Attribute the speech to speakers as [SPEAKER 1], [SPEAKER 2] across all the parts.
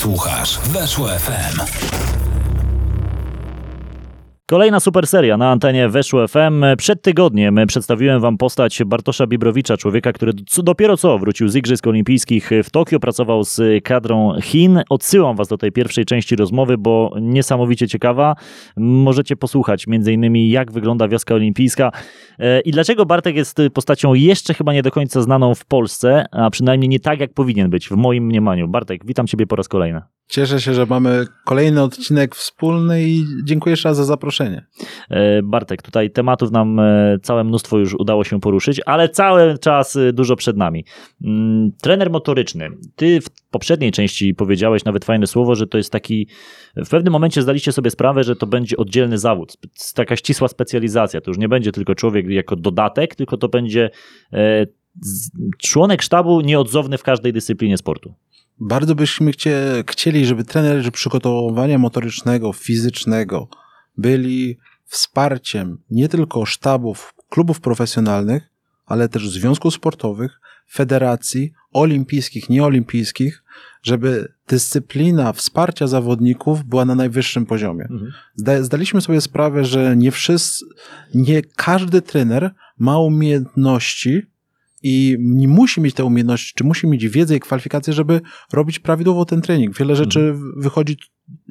[SPEAKER 1] Słuchasz Weszło FM.
[SPEAKER 2] Kolejna super seria na antenie Weszło FM. Przed tygodniem przedstawiłem wam postać Bartosza Bibrowicza, człowieka, który dopiero co wrócił z Igrzysk Olimpijskich w Tokio, pracował z kadrą Chin. Odsyłam was do tej pierwszej części rozmowy, bo niesamowicie ciekawa. Możecie posłuchać innymi jak wygląda wioska olimpijska e, i dlaczego Bartek jest postacią jeszcze chyba nie do końca znaną w Polsce, a przynajmniej nie tak jak powinien być w moim mniemaniu. Bartek, witam ciebie po raz kolejny.
[SPEAKER 3] Cieszę się, że mamy kolejny odcinek wspólny i dziękuję jeszcze raz za zaproszenie.
[SPEAKER 2] E, Bartek, tutaj tematów nam e, całe mnóstwo już udało się poruszyć, ale cały czas e, dużo przed nami. Mm, trener motoryczny. Ty w poprzedniej części powiedziałeś nawet fajne słowo, że to jest taki. W pewnym momencie zdaliście sobie sprawę, że to będzie oddzielny zawód, taka ścisła specjalizacja. To już nie będzie tylko człowiek jako dodatek, tylko to będzie członek sztabu nieodzowny w każdej dyscyplinie sportu.
[SPEAKER 3] Bardzo byśmy chcie, chcieli, żeby trenerzy przygotowania motorycznego, fizycznego byli wsparciem nie tylko sztabów, klubów profesjonalnych, ale też związków sportowych, federacji olimpijskich, nieolimpijskich, żeby dyscyplina wsparcia zawodników była na najwyższym poziomie. Mhm. Zdaliśmy sobie sprawę, że nie wszyscy, nie każdy trener ma umiejętności i nie musi mieć te umiejętności, czy musi mieć wiedzę i kwalifikacje, żeby robić prawidłowo ten trening. Wiele rzeczy mhm. wychodzi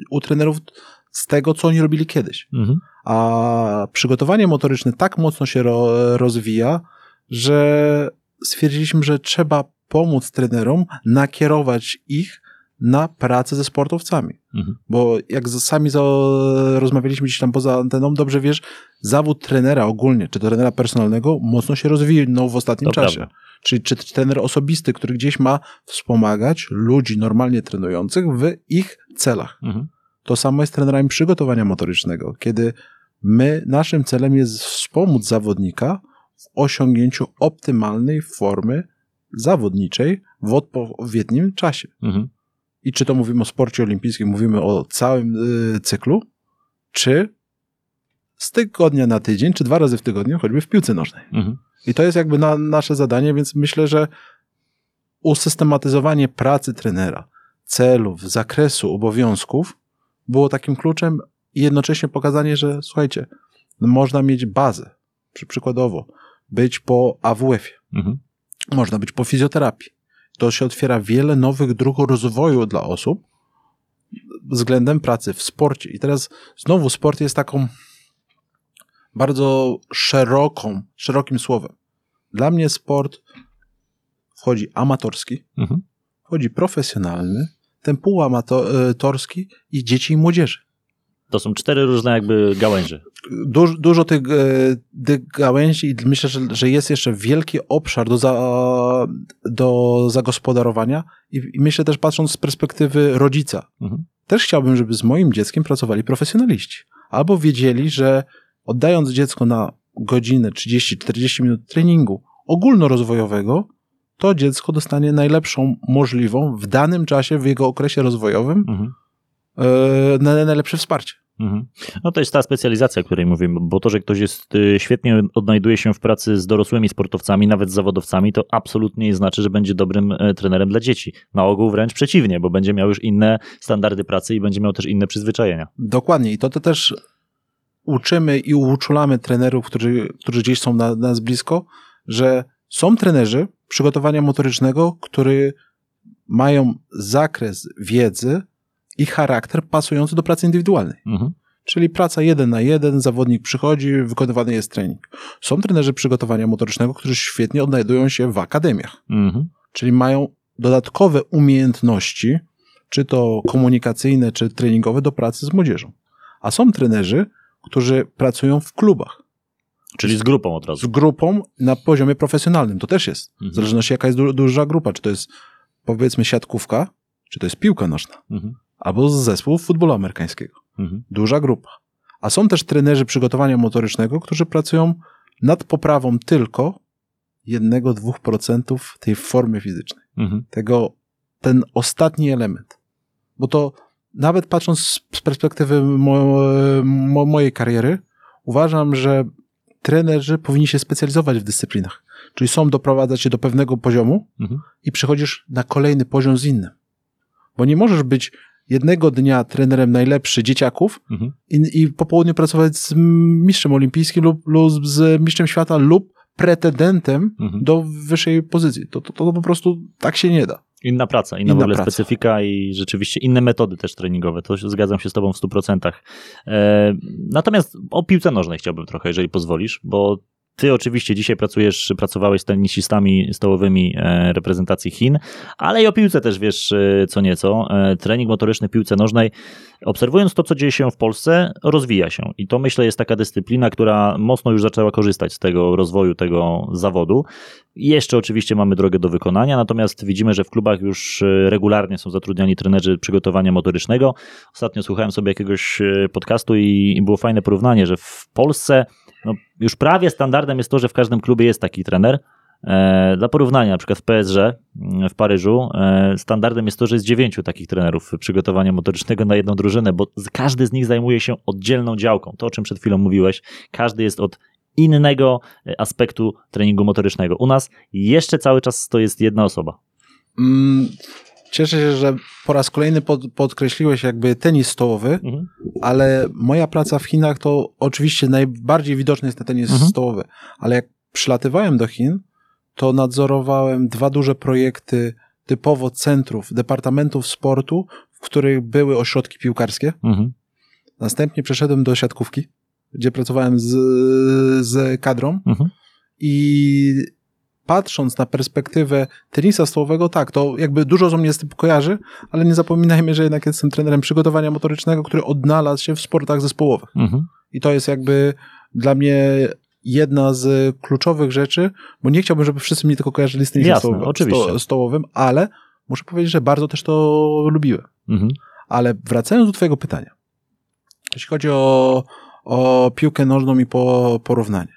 [SPEAKER 3] u trenerów z tego, co oni robili kiedyś. Mhm. A przygotowanie motoryczne tak mocno się ro, rozwija, że stwierdziliśmy, że trzeba pomóc trenerom nakierować ich na pracę ze sportowcami. Mhm. Bo jak sami za, rozmawialiśmy gdzieś tam poza anteną, dobrze wiesz, zawód trenera ogólnie, czy to trenera personalnego, mocno się rozwinął w ostatnim to czasie. Prawda. Czyli czy trener osobisty, który gdzieś ma wspomagać ludzi normalnie trenujących w ich celach. Mhm. To samo jest trenerami przygotowania motorycznego, kiedy my, naszym celem jest wspomóc zawodnika w osiągnięciu optymalnej formy zawodniczej w odpowiednim czasie. Mhm. I czy to mówimy o sporcie olimpijskim, mówimy o całym y, cyklu, czy z tygodnia na tydzień, czy dwa razy w tygodniu, choćby w piłce nożnej. Mhm. I to jest jakby na, nasze zadanie, więc myślę, że usystematyzowanie pracy trenera, celów, zakresu obowiązków było takim kluczem i jednocześnie pokazanie, że słuchajcie, można mieć bazę, przykładowo być po AWF-ie, mhm. można być po fizjoterapii, to się otwiera wiele nowych dróg rozwoju dla osób względem pracy w sporcie. I teraz znowu sport jest taką bardzo szeroką, szerokim słowem. Dla mnie sport wchodzi amatorski, mhm. wchodzi profesjonalny, ten półamatorski i dzieci i młodzieży.
[SPEAKER 2] To są cztery różne jakby gałęzie.
[SPEAKER 3] Dużo, dużo tych, e, tych gałęzi i myślę, że, że jest jeszcze wielki obszar do, za, do zagospodarowania i, i myślę też patrząc z perspektywy rodzica. Mhm. Też chciałbym, żeby z moim dzieckiem pracowali profesjonaliści. Albo wiedzieli, że oddając dziecko na godzinę, 30-40 minut treningu ogólnorozwojowego, to dziecko dostanie najlepszą możliwą w danym czasie, w jego okresie rozwojowym, mhm. E, najlepsze wsparcie. Mhm.
[SPEAKER 2] No to jest ta specjalizacja, o której mówimy, bo to, że ktoś jest y, świetnie odnajduje się w pracy z dorosłymi sportowcami, nawet z zawodowcami, to absolutnie nie znaczy, że będzie dobrym e, trenerem dla dzieci. Na ogół wręcz przeciwnie, bo będzie miał już inne standardy pracy i będzie miał też inne przyzwyczajenia.
[SPEAKER 3] Dokładnie i to, to też uczymy i uczulamy trenerów, którzy, którzy gdzieś są na, nas blisko, że są trenerzy przygotowania motorycznego, którzy mają zakres wiedzy i charakter pasujący do pracy indywidualnej. Mhm. Czyli praca jeden na jeden, zawodnik przychodzi, wykonywany jest trening. Są trenerzy przygotowania motorycznego, którzy świetnie odnajdują się w akademiach. Mhm. Czyli mają dodatkowe umiejętności, czy to komunikacyjne, czy treningowe do pracy z młodzieżą. A są trenerzy, którzy pracują w klubach.
[SPEAKER 2] Czyli z grupą od razu.
[SPEAKER 3] Z grupą na poziomie profesjonalnym. To też jest. Mhm. W zależności jaka jest du duża grupa. Czy to jest powiedzmy siatkówka, czy to jest piłka nożna. Mhm. Albo z zespołu futbolu amerykańskiego. Mhm. Duża grupa. A są też trenerzy przygotowania motorycznego, którzy pracują nad poprawą tylko 1-2% tej formy fizycznej. Mhm. Tego, ten ostatni element. Bo to nawet patrząc z perspektywy mo, mo, mojej kariery, uważam, że trenerzy powinni się specjalizować w dyscyplinach. Czyli są doprowadzać się do pewnego poziomu mhm. i przechodzisz na kolejny poziom z innym. Bo nie możesz być jednego dnia trenerem najlepszy dzieciaków
[SPEAKER 2] Mhm.
[SPEAKER 3] i, i po południu pracować z mistrzem olimpijskim lub, lub z mistrzem świata lub pretendentem
[SPEAKER 2] Mhm.
[SPEAKER 3] do wyższej pozycji. To, to, to po prostu tak się nie da.
[SPEAKER 2] Inna praca, inna, w
[SPEAKER 3] Inna
[SPEAKER 2] ogóle
[SPEAKER 3] praca.
[SPEAKER 2] specyfika i rzeczywiście inne metody też treningowe. To zgadzam się z Tobą w 100%. E, natomiast o piłce nożnej chciałbym trochę, jeżeli pozwolisz, bo Ty oczywiście dzisiaj pracujesz, pracowałeś z tenisistami stołowymi e, reprezentacji Chin, ale i o piłce też wiesz e, co nieco. E, trening motoryczny piłce nożnej, obserwując to, co dzieje się w Polsce, rozwija się. I to myślę jest taka dyscyplina, która mocno już zaczęła korzystać z tego rozwoju tego zawodu. Jeszcze oczywiście mamy drogę do wykonania, natomiast widzimy, że w klubach już regularnie są zatrudniani trenerzy przygotowania motorycznego. Ostatnio słuchałem sobie jakiegoś podcastu i było fajne porównanie, że w Polsce no, już prawie standardem jest to, że w każdym klubie jest taki trener. E, Dla porównania, na przykład w PSG mm, w Paryżu e, standardem jest to, że jest dziewięciu takich trenerów przygotowania motorycznego na jedną drużynę, bo każdy z nich zajmuje się oddzielną działką. To, o czym przed chwilą mówiłeś, każdy jest od innego e, aspektu treningu motorycznego. U nas jeszcze cały czas to jest jedna osoba.
[SPEAKER 3] Cieszę się, że po raz kolejny pod, podkreśliłeś jakby tenis stołowy,
[SPEAKER 2] Mhm.
[SPEAKER 3] ale moja praca w Chinach to oczywiście najbardziej widoczny jest ten tenis
[SPEAKER 2] Mhm.
[SPEAKER 3] stołowy, ale jak przylatywałem do Chin, to nadzorowałem dwa duże projekty typowo centrów, departamentów sportu, w których były ośrodki piłkarskie.
[SPEAKER 2] Mhm.
[SPEAKER 3] Następnie przeszedłem do siatkówki, gdzie pracowałem z, z kadrą
[SPEAKER 2] Mhm.
[SPEAKER 3] i patrząc na perspektywę tenisa stołowego, tak, to jakby dużo z mnie z tym kojarzy, ale nie zapominajmy, że jednak jestem trenerem przygotowania motorycznego, który odnalazł się w sportach zespołowych.
[SPEAKER 2] Mhm.
[SPEAKER 3] I to jest jakby dla mnie jedna z kluczowych rzeczy, bo nie chciałbym, żeby wszyscy mnie tylko kojarzyli z tenisem
[SPEAKER 2] Jasne,
[SPEAKER 3] stołowym, stołowym, ale muszę powiedzieć, że bardzo też to lubiłem.
[SPEAKER 2] Mhm.
[SPEAKER 3] Ale wracając do twojego pytania. Jeśli chodzi o, o piłkę nożną i po, porównanie.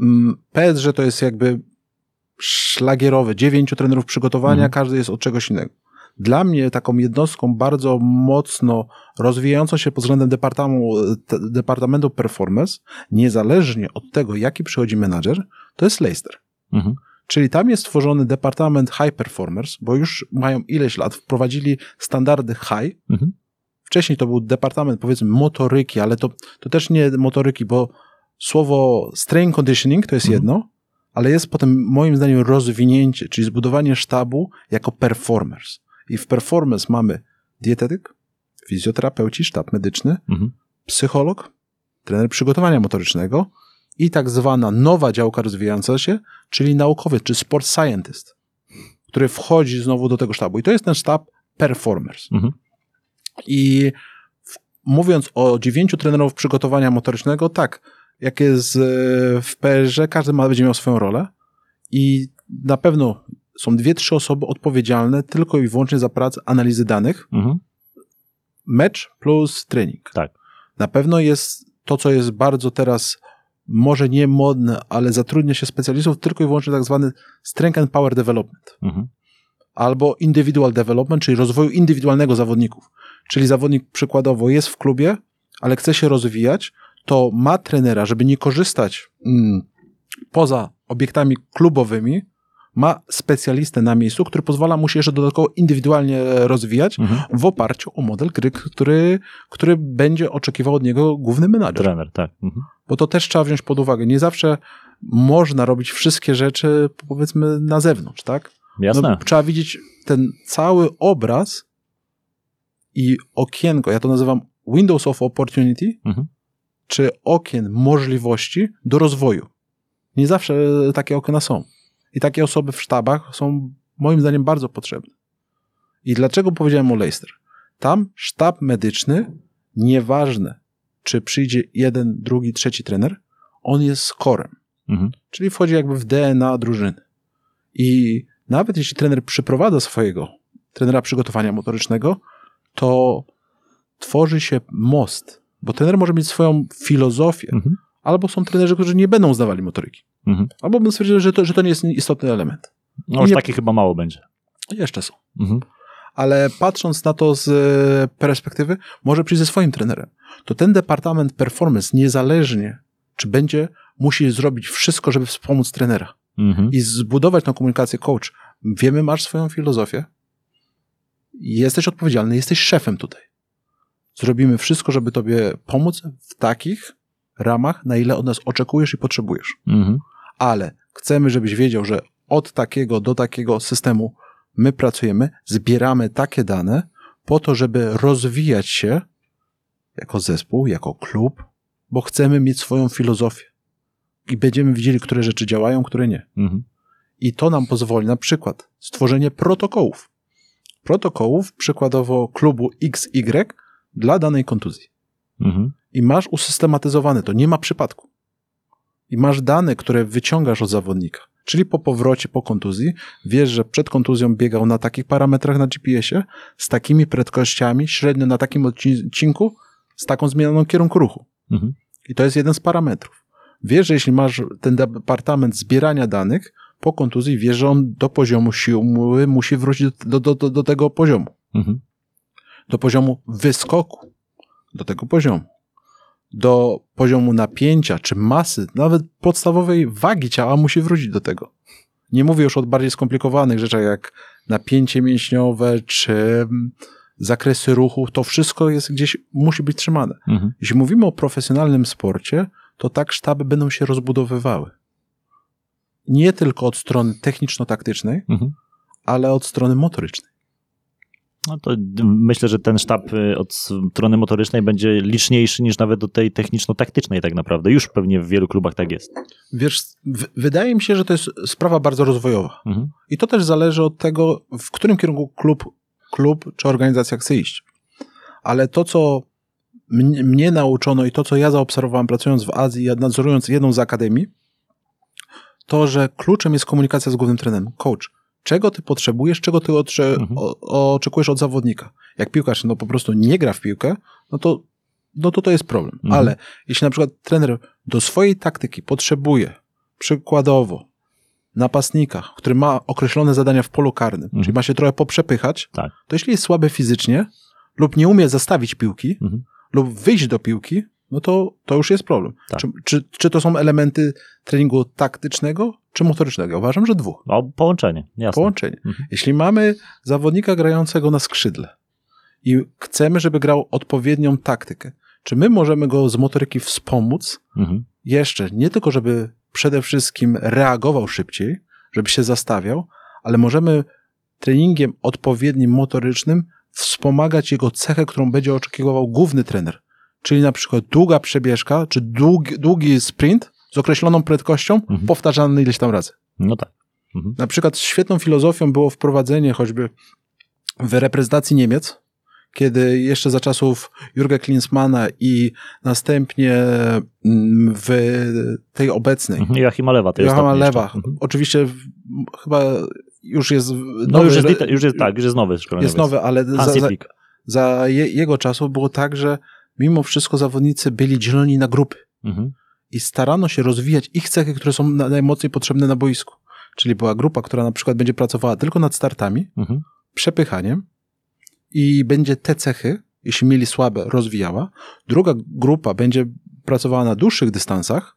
[SPEAKER 3] Mm, PSG to jest jakby szlagierowe, dziewięciu trenerów przygotowania,
[SPEAKER 2] Mhm.
[SPEAKER 3] każdy jest od czegoś innego. Dla mnie taką jednostką bardzo mocno rozwijającą się pod względem departamentu, departamentu performance, niezależnie od tego, jaki przychodzi menadżer, to jest Leicester.
[SPEAKER 2] Mhm.
[SPEAKER 3] Czyli tam jest stworzony departament high performers, bo już mają ileś lat, wprowadzili standardy high.
[SPEAKER 2] Mhm.
[SPEAKER 3] Wcześniej to był departament, powiedzmy, motoryki, ale to, to też nie motoryki, bo słowo strength conditioning to jest jedno, ale jest potem moim zdaniem rozwinięcie, czyli zbudowanie sztabu jako performers. I w performance mamy dietetyk, fizjoterapeuci, sztab medyczny,
[SPEAKER 2] Mhm.
[SPEAKER 3] psycholog, trener przygotowania motorycznego i tak zwana nowa działka rozwijająca się, czyli naukowiec, czy sport scientist, który wchodzi znowu do tego sztabu. I to jest ten sztab performers.
[SPEAKER 2] Mhm.
[SPEAKER 3] I mówiąc o dziewięciu trenerów przygotowania motorycznego, tak, jak jest e, w PR-ze, każdy ma, będzie miał swoją rolę i na pewno są dwie, trzy osoby odpowiedzialne tylko i wyłącznie za pracę analizy danych,
[SPEAKER 2] Mhm.
[SPEAKER 3] mecz plus trening.
[SPEAKER 2] Tak.
[SPEAKER 3] Na pewno jest to, co jest bardzo teraz może nie modne, ale zatrudnia się specjalistów tylko i wyłącznie tak zwany strength and power development
[SPEAKER 2] Mhm.
[SPEAKER 3] albo individual development, czyli rozwoju indywidualnego zawodników. Czyli zawodnik przykładowo jest w klubie, ale chce się rozwijać, to ma trenera, żeby nie korzystać mm, poza obiektami klubowymi, ma specjalistę na miejscu, który pozwala mu się jeszcze dodatkowo indywidualnie e, rozwijać
[SPEAKER 2] Mhm.
[SPEAKER 3] w oparciu o model gry, który, który będzie oczekiwał od niego główny menadżer.
[SPEAKER 2] Trener, tak. Mhm.
[SPEAKER 3] Bo to też trzeba wziąć pod uwagę. Nie zawsze można robić wszystkie rzeczy, powiedzmy, na zewnątrz, tak?
[SPEAKER 2] Jasne.
[SPEAKER 3] No, trzeba widzieć ten cały obraz i okienko, ja to nazywam Windows of Opportunity,
[SPEAKER 2] Mhm.
[SPEAKER 3] Czy okien możliwości do rozwoju. Nie zawsze takie okna są. I takie osoby w sztabach są moim zdaniem bardzo potrzebne. I dlaczego powiedziałem o Leicester? Tam sztab medyczny, nieważne czy przyjdzie jeden, drugi, trzeci trener, on jest korem.
[SPEAKER 2] Mhm.
[SPEAKER 3] Czyli wchodzi jakby w DNA drużyny. I nawet jeśli trener przyprowadza swojego trenera przygotowania motorycznego, to tworzy się most, bo trener może mieć swoją filozofię,
[SPEAKER 2] Mhm.
[SPEAKER 3] albo są trenerzy, którzy nie będą zdawali motoryki.
[SPEAKER 2] Mhm.
[SPEAKER 3] Albo bym stwierdził, że to, że to nie jest istotny element.
[SPEAKER 2] No już
[SPEAKER 3] Nie-
[SPEAKER 2] takich chyba mało będzie.
[SPEAKER 3] Jeszcze są.
[SPEAKER 2] Mhm.
[SPEAKER 3] Ale patrząc na to z e, perspektywy, może przyjść ze swoim trenerem. To ten departament performance, niezależnie czy będzie, musi zrobić wszystko, żeby wspomóc trenera.
[SPEAKER 2] Mhm.
[SPEAKER 3] i zbudować tą komunikację coach. Wiemy, masz swoją filozofię. jesteś odpowiedzialny, jesteś szefem tutaj. Zrobimy wszystko, żeby tobie pomóc w takich ramach, na ile od nas oczekujesz i potrzebujesz.
[SPEAKER 2] Mhm.
[SPEAKER 3] Ale chcemy, żebyś wiedział, że od takiego do takiego systemu my pracujemy, zbieramy takie dane po to, żeby rozwijać się jako zespół, jako klub, bo chcemy mieć swoją filozofię. I będziemy widzieli, które rzeczy działają, które nie.
[SPEAKER 2] Mhm.
[SPEAKER 3] I to nam pozwoli na przykład stworzenie protokołów. Protokołów przykładowo klubu XY dla danej kontuzji.
[SPEAKER 2] Mhm.
[SPEAKER 3] I masz usystematyzowane to, nie ma przypadku. I masz dane, które wyciągasz od zawodnika. Czyli po powrocie, po kontuzji, wiesz, że przed kontuzją biegał na takich parametrach na GPS-ie, z takimi prędkościami, średnio na takim odcinku, z taką zmianą kierunku ruchu.
[SPEAKER 2] Mhm.
[SPEAKER 3] I to jest jeden z parametrów. Wiesz, że jeśli masz ten departament zbierania danych, po kontuzji wiesz, że on do poziomu sił musi wrócić do, do, do, do tego poziomu.
[SPEAKER 2] Mhm.
[SPEAKER 3] Do poziomu wyskoku. Do tego poziomu. Do poziomu napięcia czy masy, nawet podstawowej wagi ciała musi wrócić do tego. Nie mówię już o bardziej skomplikowanych rzeczach jak napięcie mięśniowe czy zakresy ruchu. To wszystko jest gdzieś, musi być trzymane.
[SPEAKER 2] Mhm.
[SPEAKER 3] Jeśli mówimy o profesjonalnym sporcie, to tak sztaby będą się rozbudowywały. Nie tylko od strony techniczno-taktycznej,
[SPEAKER 2] Mhm.
[SPEAKER 3] ale od strony motorycznej.
[SPEAKER 2] No to myślę, że ten sztab y, od strony motorycznej będzie liczniejszy niż nawet do tej techniczno-taktycznej tak naprawdę. Już pewnie w wielu klubach tak jest.
[SPEAKER 3] Wiesz, wydaje mi się, że to jest sprawa bardzo rozwojowa.
[SPEAKER 2] Mhm.
[SPEAKER 3] I to też zależy od tego, w którym kierunku klub, klub czy organizacja chce iść. Ale to, co mnie nauczono i to, co ja zaobserwowałem pracując w Azji, nadzorując jedną z akademii, to, że kluczem jest komunikacja z głównym trenerem, coach. Czego ty potrzebujesz, czego ty otrze,
[SPEAKER 2] Mhm.
[SPEAKER 3] o, oczekujesz od zawodnika. Jak piłkarz no po prostu nie gra w piłkę, no to no to, to jest problem.
[SPEAKER 2] Mhm.
[SPEAKER 3] Ale jeśli na przykład trener do swojej taktyki potrzebuje przykładowo napastnika, który ma określone zadania w polu karnym,
[SPEAKER 2] Mhm.
[SPEAKER 3] czyli ma się trochę poprzepychać,
[SPEAKER 2] Tak.
[SPEAKER 3] to jeśli jest słaby fizycznie lub nie umie zastawić piłki
[SPEAKER 2] Mhm.
[SPEAKER 3] lub wyjść do piłki, no to, to już jest problem.
[SPEAKER 2] Tak.
[SPEAKER 3] Czy, czy, czy to są elementy treningu taktycznego czy motorycznego? Uważam, że dwóch.
[SPEAKER 2] O, połączenie, jasne.
[SPEAKER 3] Połączenie.
[SPEAKER 2] Mhm.
[SPEAKER 3] Jeśli mamy zawodnika grającego na skrzydle i chcemy, żeby grał odpowiednią taktykę, czy my możemy go z motoryki wspomóc
[SPEAKER 2] Mhm.
[SPEAKER 3] jeszcze nie tylko, żeby przede wszystkim reagował szybciej, żeby się zastawiał, ale możemy treningiem odpowiednim motorycznym wspomagać jego cechę, którą będzie oczekiwał główny trener. Czyli na przykład długa przebieżka, czy długi, długi sprint z określoną prędkością,
[SPEAKER 2] Mhm.
[SPEAKER 3] powtarzany ileś tam razy.
[SPEAKER 2] No tak. Mhm.
[SPEAKER 3] Na przykład świetną filozofią było wprowadzenie choćby w reprezentacji Niemiec, kiedy jeszcze za czasów Jurga Klinsmana i następnie mm, w tej obecnej
[SPEAKER 2] Mhm. Joachima Lewa to jest ostatni
[SPEAKER 3] Lewa.
[SPEAKER 2] Mhm.
[SPEAKER 3] Oczywiście chyba już jest
[SPEAKER 2] No
[SPEAKER 3] nowy,
[SPEAKER 2] już jest, już jest tak, już jest nowy szkoleniowiec.
[SPEAKER 3] jest nowy, ale za, za, za je, jego czasów było tak, że mimo wszystko zawodnicy byli dzieleni na grupy
[SPEAKER 2] Mhm.
[SPEAKER 3] i starano się rozwijać ich cechy, które są na- najmocniej potrzebne na boisku. Czyli była grupa, która na przykład będzie pracowała tylko nad startami,
[SPEAKER 2] Mhm.
[SPEAKER 3] przepychaniem i będzie te cechy, jeśli mieli słabe, rozwijała. Druga grupa będzie pracowała na dłuższych dystansach,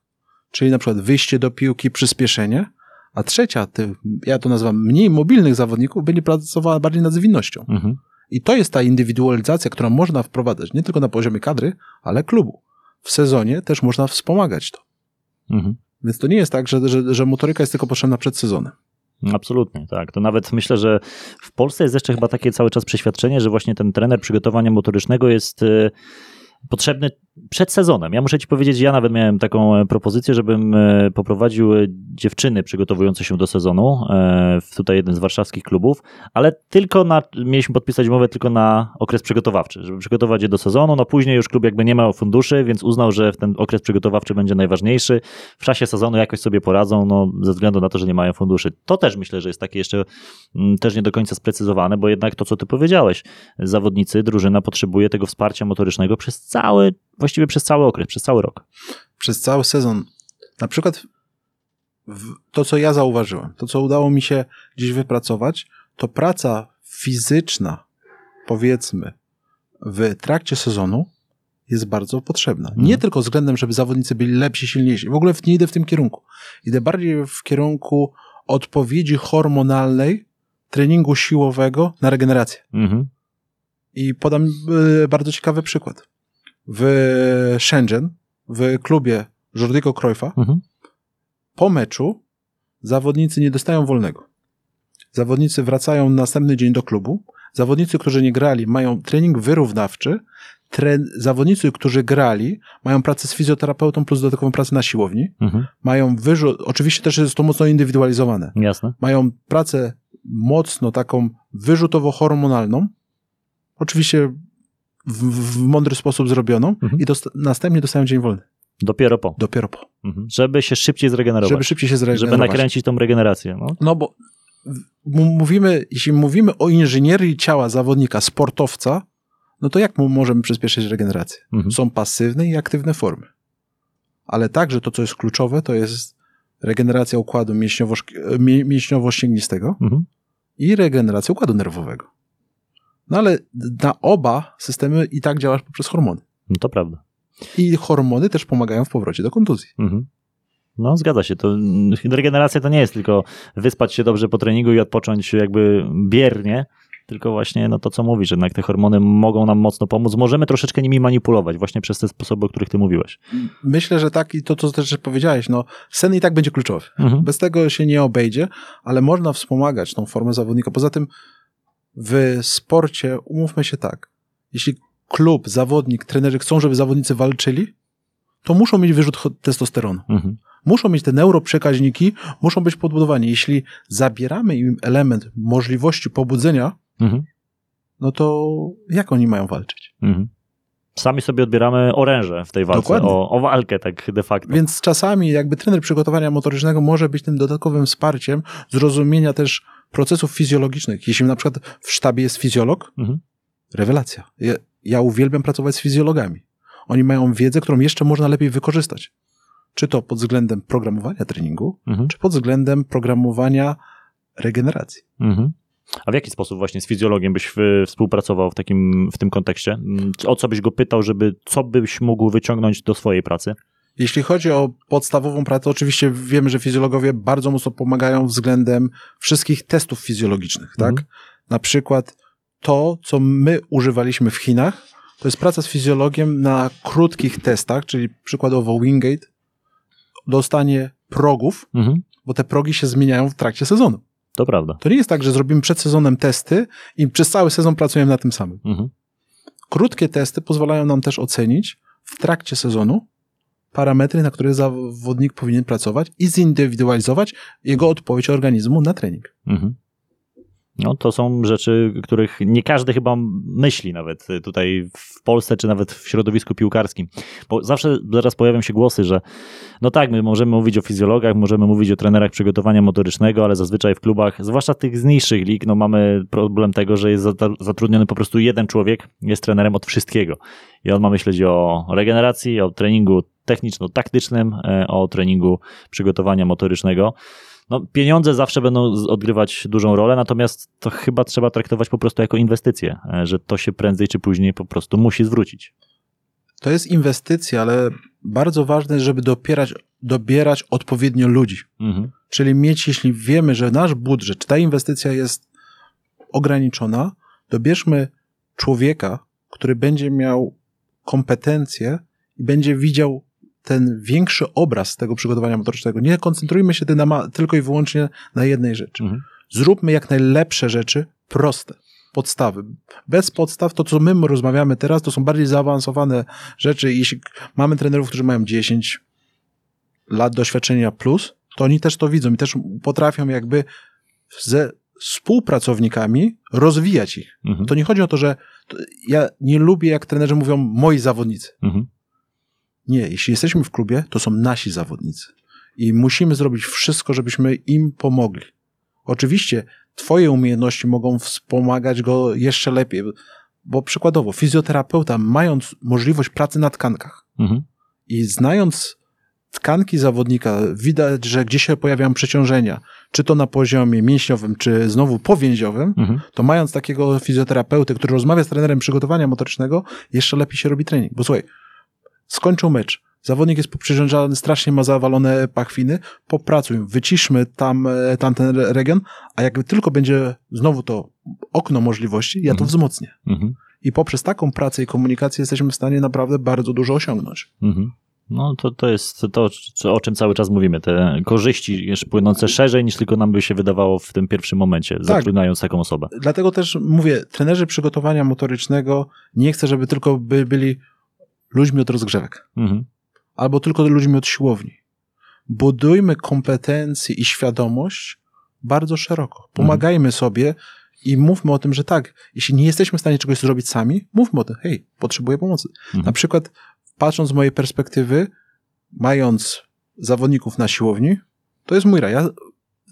[SPEAKER 3] czyli na przykład wyjście do piłki, przyspieszenie, a trzecia, ty, ja to nazywam mniej mobilnych zawodników, będzie pracowała bardziej nad zwinnością.
[SPEAKER 2] Mhm.
[SPEAKER 3] I to jest ta indywidualizacja, którą można wprowadzać nie tylko na poziomie kadry, ale klubu. W sezonie też można wspomagać to.
[SPEAKER 2] Mhm.
[SPEAKER 3] Więc to nie jest tak, że, że, że motoryka jest tylko potrzebna przed sezonem.
[SPEAKER 2] Absolutnie, tak. To nawet myślę, że w Polsce jest jeszcze chyba takie cały czas przeświadczenie, że właśnie ten trener przygotowania motorycznego jest e, potrzebny przed sezonem. Ja muszę ci powiedzieć, ja nawet miałem taką e, propozycję, żebym e, poprowadził e, dziewczyny przygotowujące się do sezonu w tutaj jeden z warszawskich klubów, ale tylko na, mieliśmy podpisać umowę tylko na okres przygotowawczy, żeby przygotować je do sezonu, no później już klub jakby nie miał funduszy, więc uznał, że ten okres przygotowawczy będzie najważniejszy. W czasie sezonu jakoś sobie poradzą, no ze względu na to, że nie mają funduszy. To też myślę, że jest takie jeszcze mm, też nie do końca sprecyzowane, bo jednak to, co ty powiedziałeś, zawodnicy, drużyna potrzebuje tego wsparcia motorycznego przez cały, właściwie przez cały okres, przez cały rok.
[SPEAKER 3] przez cały sezon. Na przykład to, co ja zauważyłem, to, co udało mi się gdzieś wypracować, to praca fizyczna, powiedzmy, w trakcie sezonu jest bardzo potrzebna. Nie
[SPEAKER 2] Mhm.
[SPEAKER 3] tylko względem, żeby zawodnicy byli lepsi, silniejsi. W ogóle nie idę w tym kierunku. Idę bardziej w kierunku odpowiedzi hormonalnej treningu siłowego na regenerację.
[SPEAKER 2] Mhm.
[SPEAKER 3] I podam y, bardzo ciekawy przykład. W Shenzhen, w klubie Jordiego Cruyffa,
[SPEAKER 2] Mhm.
[SPEAKER 3] po meczu zawodnicy nie dostają wolnego. Zawodnicy wracają następny dzień do klubu. Zawodnicy, którzy nie grali, mają trening wyrównawczy. Tre... Zawodnicy, którzy grali, mają pracę z fizjoterapeutą plus dodatkową pracę na siłowni.
[SPEAKER 2] Mhm.
[SPEAKER 3] Mają wyrzut, oczywiście też jest to mocno indywidualizowane.
[SPEAKER 2] Jasne.
[SPEAKER 3] Mają pracę mocno taką wyrzutowo-hormonalną. Oczywiście w, w mądry sposób zrobioną
[SPEAKER 2] Mhm.
[SPEAKER 3] i dosta- następnie dostają dzień wolny.
[SPEAKER 2] Dopiero po.
[SPEAKER 3] Dopiero po.
[SPEAKER 2] Mhm. Żeby się szybciej zregenerować.
[SPEAKER 3] Żeby szybciej się
[SPEAKER 2] Żeby
[SPEAKER 3] zregenerować.
[SPEAKER 2] nakręcić tą regenerację. No.
[SPEAKER 3] No bo mówimy, jeśli mówimy o inżynierii ciała zawodnika, sportowca, no to jak mu możemy przyspieszyć regenerację?
[SPEAKER 2] Mhm.
[SPEAKER 3] Są pasywne i aktywne formy. Ale także to, co jest kluczowe, to jest regeneracja układu mięśniowo- mię- mięśniowo-ścięgnistego
[SPEAKER 2] Mhm.
[SPEAKER 3] i regeneracja układu nerwowego. No ale na oba systemy i tak działasz poprzez hormony.
[SPEAKER 2] No to prawda.
[SPEAKER 3] I hormony też pomagają w powrocie do kontuzji.
[SPEAKER 2] Mhm. No, zgadza się. To regeneracja to nie jest tylko wyspać się dobrze po treningu i odpocząć jakby biernie, tylko właśnie no to, co mówisz, że jednak te hormony mogą nam mocno pomóc. Możemy troszeczkę nimi manipulować właśnie przez te sposoby, o których ty mówiłeś.
[SPEAKER 3] Myślę, że tak i to, co też powiedziałeś, no sen i tak będzie kluczowy.
[SPEAKER 2] Mhm.
[SPEAKER 3] Bez tego się nie obejdzie, ale można wspomagać tą formę zawodnika. Poza tym w sporcie, umówmy się tak, jeśli klub, zawodnik, trenerzy chcą, żeby zawodnicy walczyli, to muszą mieć wyrzut testosteronu.
[SPEAKER 2] Mhm.
[SPEAKER 3] Muszą mieć te neuroprzekaźniki, muszą być podbudowani. Jeśli zabieramy im element możliwości pobudzenia,
[SPEAKER 2] Mhm.
[SPEAKER 3] no to jak oni mają walczyć?
[SPEAKER 2] Mhm. Sami sobie odbieramy oręże w tej walce, o, o walkę tak de facto.
[SPEAKER 3] Więc czasami jakby trener przygotowania motorycznego może być tym dodatkowym wsparciem zrozumienia też procesów fizjologicznych. Jeśli na przykład w sztabie jest fizjolog,
[SPEAKER 2] Mhm.
[SPEAKER 3] rewelacja. Ja, ja uwielbiam pracować z fizjologami. Oni mają wiedzę, którą jeszcze można lepiej wykorzystać. Czy to pod względem programowania treningu,
[SPEAKER 2] Mhm.
[SPEAKER 3] czy pod względem programowania regeneracji.
[SPEAKER 2] Mhm. A w jaki sposób właśnie z fizjologiem byś współpracował w takim, w tym kontekście? Mm, O co byś go pytał, żeby, co byś mógł wyciągnąć do swojej pracy?
[SPEAKER 3] Jeśli chodzi o podstawową pracę, oczywiście wiemy, że fizjologowie bardzo mocno pomagają względem wszystkich testów fizjologicznych, tak?
[SPEAKER 2] Mhm.
[SPEAKER 3] Na przykład to, co my używaliśmy w Chinach, to jest praca z fizjologiem na krótkich testach, czyli przykładowo Wingate, dostanie progów,
[SPEAKER 2] Mhm.
[SPEAKER 3] bo te progi się zmieniają w trakcie sezonu.
[SPEAKER 2] To prawda.
[SPEAKER 3] To nie jest tak, że zrobimy przed sezonem testy i przez cały sezon pracujemy na tym samym.
[SPEAKER 2] Mhm.
[SPEAKER 3] Krótkie testy pozwalają nam też ocenić w trakcie sezonu parametry, na które zawodnik powinien pracować i zindywidualizować jego odpowiedź organizmu na trening.
[SPEAKER 2] Mhm. No, to są rzeczy, których nie każdy chyba myśli nawet tutaj w Polsce, czy nawet w środowisku piłkarskim. Bo zawsze zaraz pojawią się głosy, że no tak, my możemy mówić o fizjologach, możemy mówić o trenerach przygotowania motorycznego, ale zazwyczaj w klubach, zwłaszcza tych z niższych lig, no mamy problem tego, że jest zatrudniony po prostu jeden człowiek, jest trenerem od wszystkiego. I on ma myśleć o regeneracji, o treningu techniczno-taktycznym, e, o treningu przygotowania motorycznego. No, pieniądze zawsze będą odgrywać dużą rolę, natomiast to chyba trzeba traktować po prostu jako inwestycję, e, że to się prędzej czy później po prostu musi zwrócić.
[SPEAKER 3] To jest inwestycja, ale bardzo ważne jest, żeby dopierać, dobierać odpowiednio ludzi.
[SPEAKER 2] Mhm.
[SPEAKER 3] Czyli mieć, jeśli wiemy, że nasz budżet, czy ta inwestycja jest ograniczona, dobierzmy człowieka, który będzie miał kompetencje i będzie widział ten większy obraz tego przygotowania motorycznego. Nie koncentrujmy się tylko i wyłącznie na jednej rzeczy.
[SPEAKER 2] Mhm.
[SPEAKER 3] Zróbmy jak najlepsze rzeczy proste. Podstawy. Bez podstaw, to co my rozmawiamy teraz, to są bardziej zaawansowane rzeczy. Jeśli mamy trenerów, którzy mają 10 lat doświadczenia plus, to oni też to widzą i też potrafią jakby ze współpracownikami rozwijać ich.
[SPEAKER 2] Mhm.
[SPEAKER 3] To nie chodzi o to, że ja nie lubię, jak trenerzy mówią moi zawodnicy.
[SPEAKER 2] Mhm.
[SPEAKER 3] Nie, jeśli jesteśmy w klubie, to są nasi zawodnicy. I musimy zrobić wszystko, żebyśmy im pomogli. Oczywiście twoje umiejętności mogą wspomagać go jeszcze lepiej, bo przykładowo fizjoterapeuta, mając możliwość pracy na tkankach
[SPEAKER 2] Mhm.
[SPEAKER 3] i znając tkanki zawodnika, widać, że gdzie się pojawiają przeciążenia, czy to na poziomie mięśniowym, czy znowu powięziowym,
[SPEAKER 2] Mhm.
[SPEAKER 3] to mając takiego fizjoterapeuty, który rozmawia z trenerem przygotowania motorycznego, jeszcze lepiej się robi trening. Bo słuchaj, skończył mecz, zawodnik jest poprzyrządzany, strasznie ma zawalone pachwiny, popracuj, wyciszmy tam, e, tamten re- region, a jak tylko będzie znowu to okno możliwości, ja to
[SPEAKER 2] Mhm.
[SPEAKER 3] wzmocnię.
[SPEAKER 2] Mhm.
[SPEAKER 3] I poprzez taką pracę i komunikację jesteśmy w stanie naprawdę bardzo dużo osiągnąć.
[SPEAKER 2] Mhm. No to, to jest to, o czym cały czas mówimy. Te korzyści płynące szerzej niż tylko nam by się wydawało w tym pierwszym momencie, zatrudniając taką osobę.
[SPEAKER 3] Dlatego też mówię, trenerzy przygotowania motorycznego nie chcę, żeby tylko by, byli ludźmi od rozgrzewek.
[SPEAKER 2] Mhm.
[SPEAKER 3] albo tylko ludźmi od siłowni. Budujmy kompetencje i świadomość bardzo szeroko. Pomagajmy sobie i mówmy o tym, że tak, jeśli nie jesteśmy w stanie czegoś zrobić sami, mówmy o tym, hej, potrzebuję pomocy.
[SPEAKER 2] Mhm.
[SPEAKER 3] Na przykład, patrząc z mojej perspektywy, mając zawodników na siłowni, to jest mój raj. Ja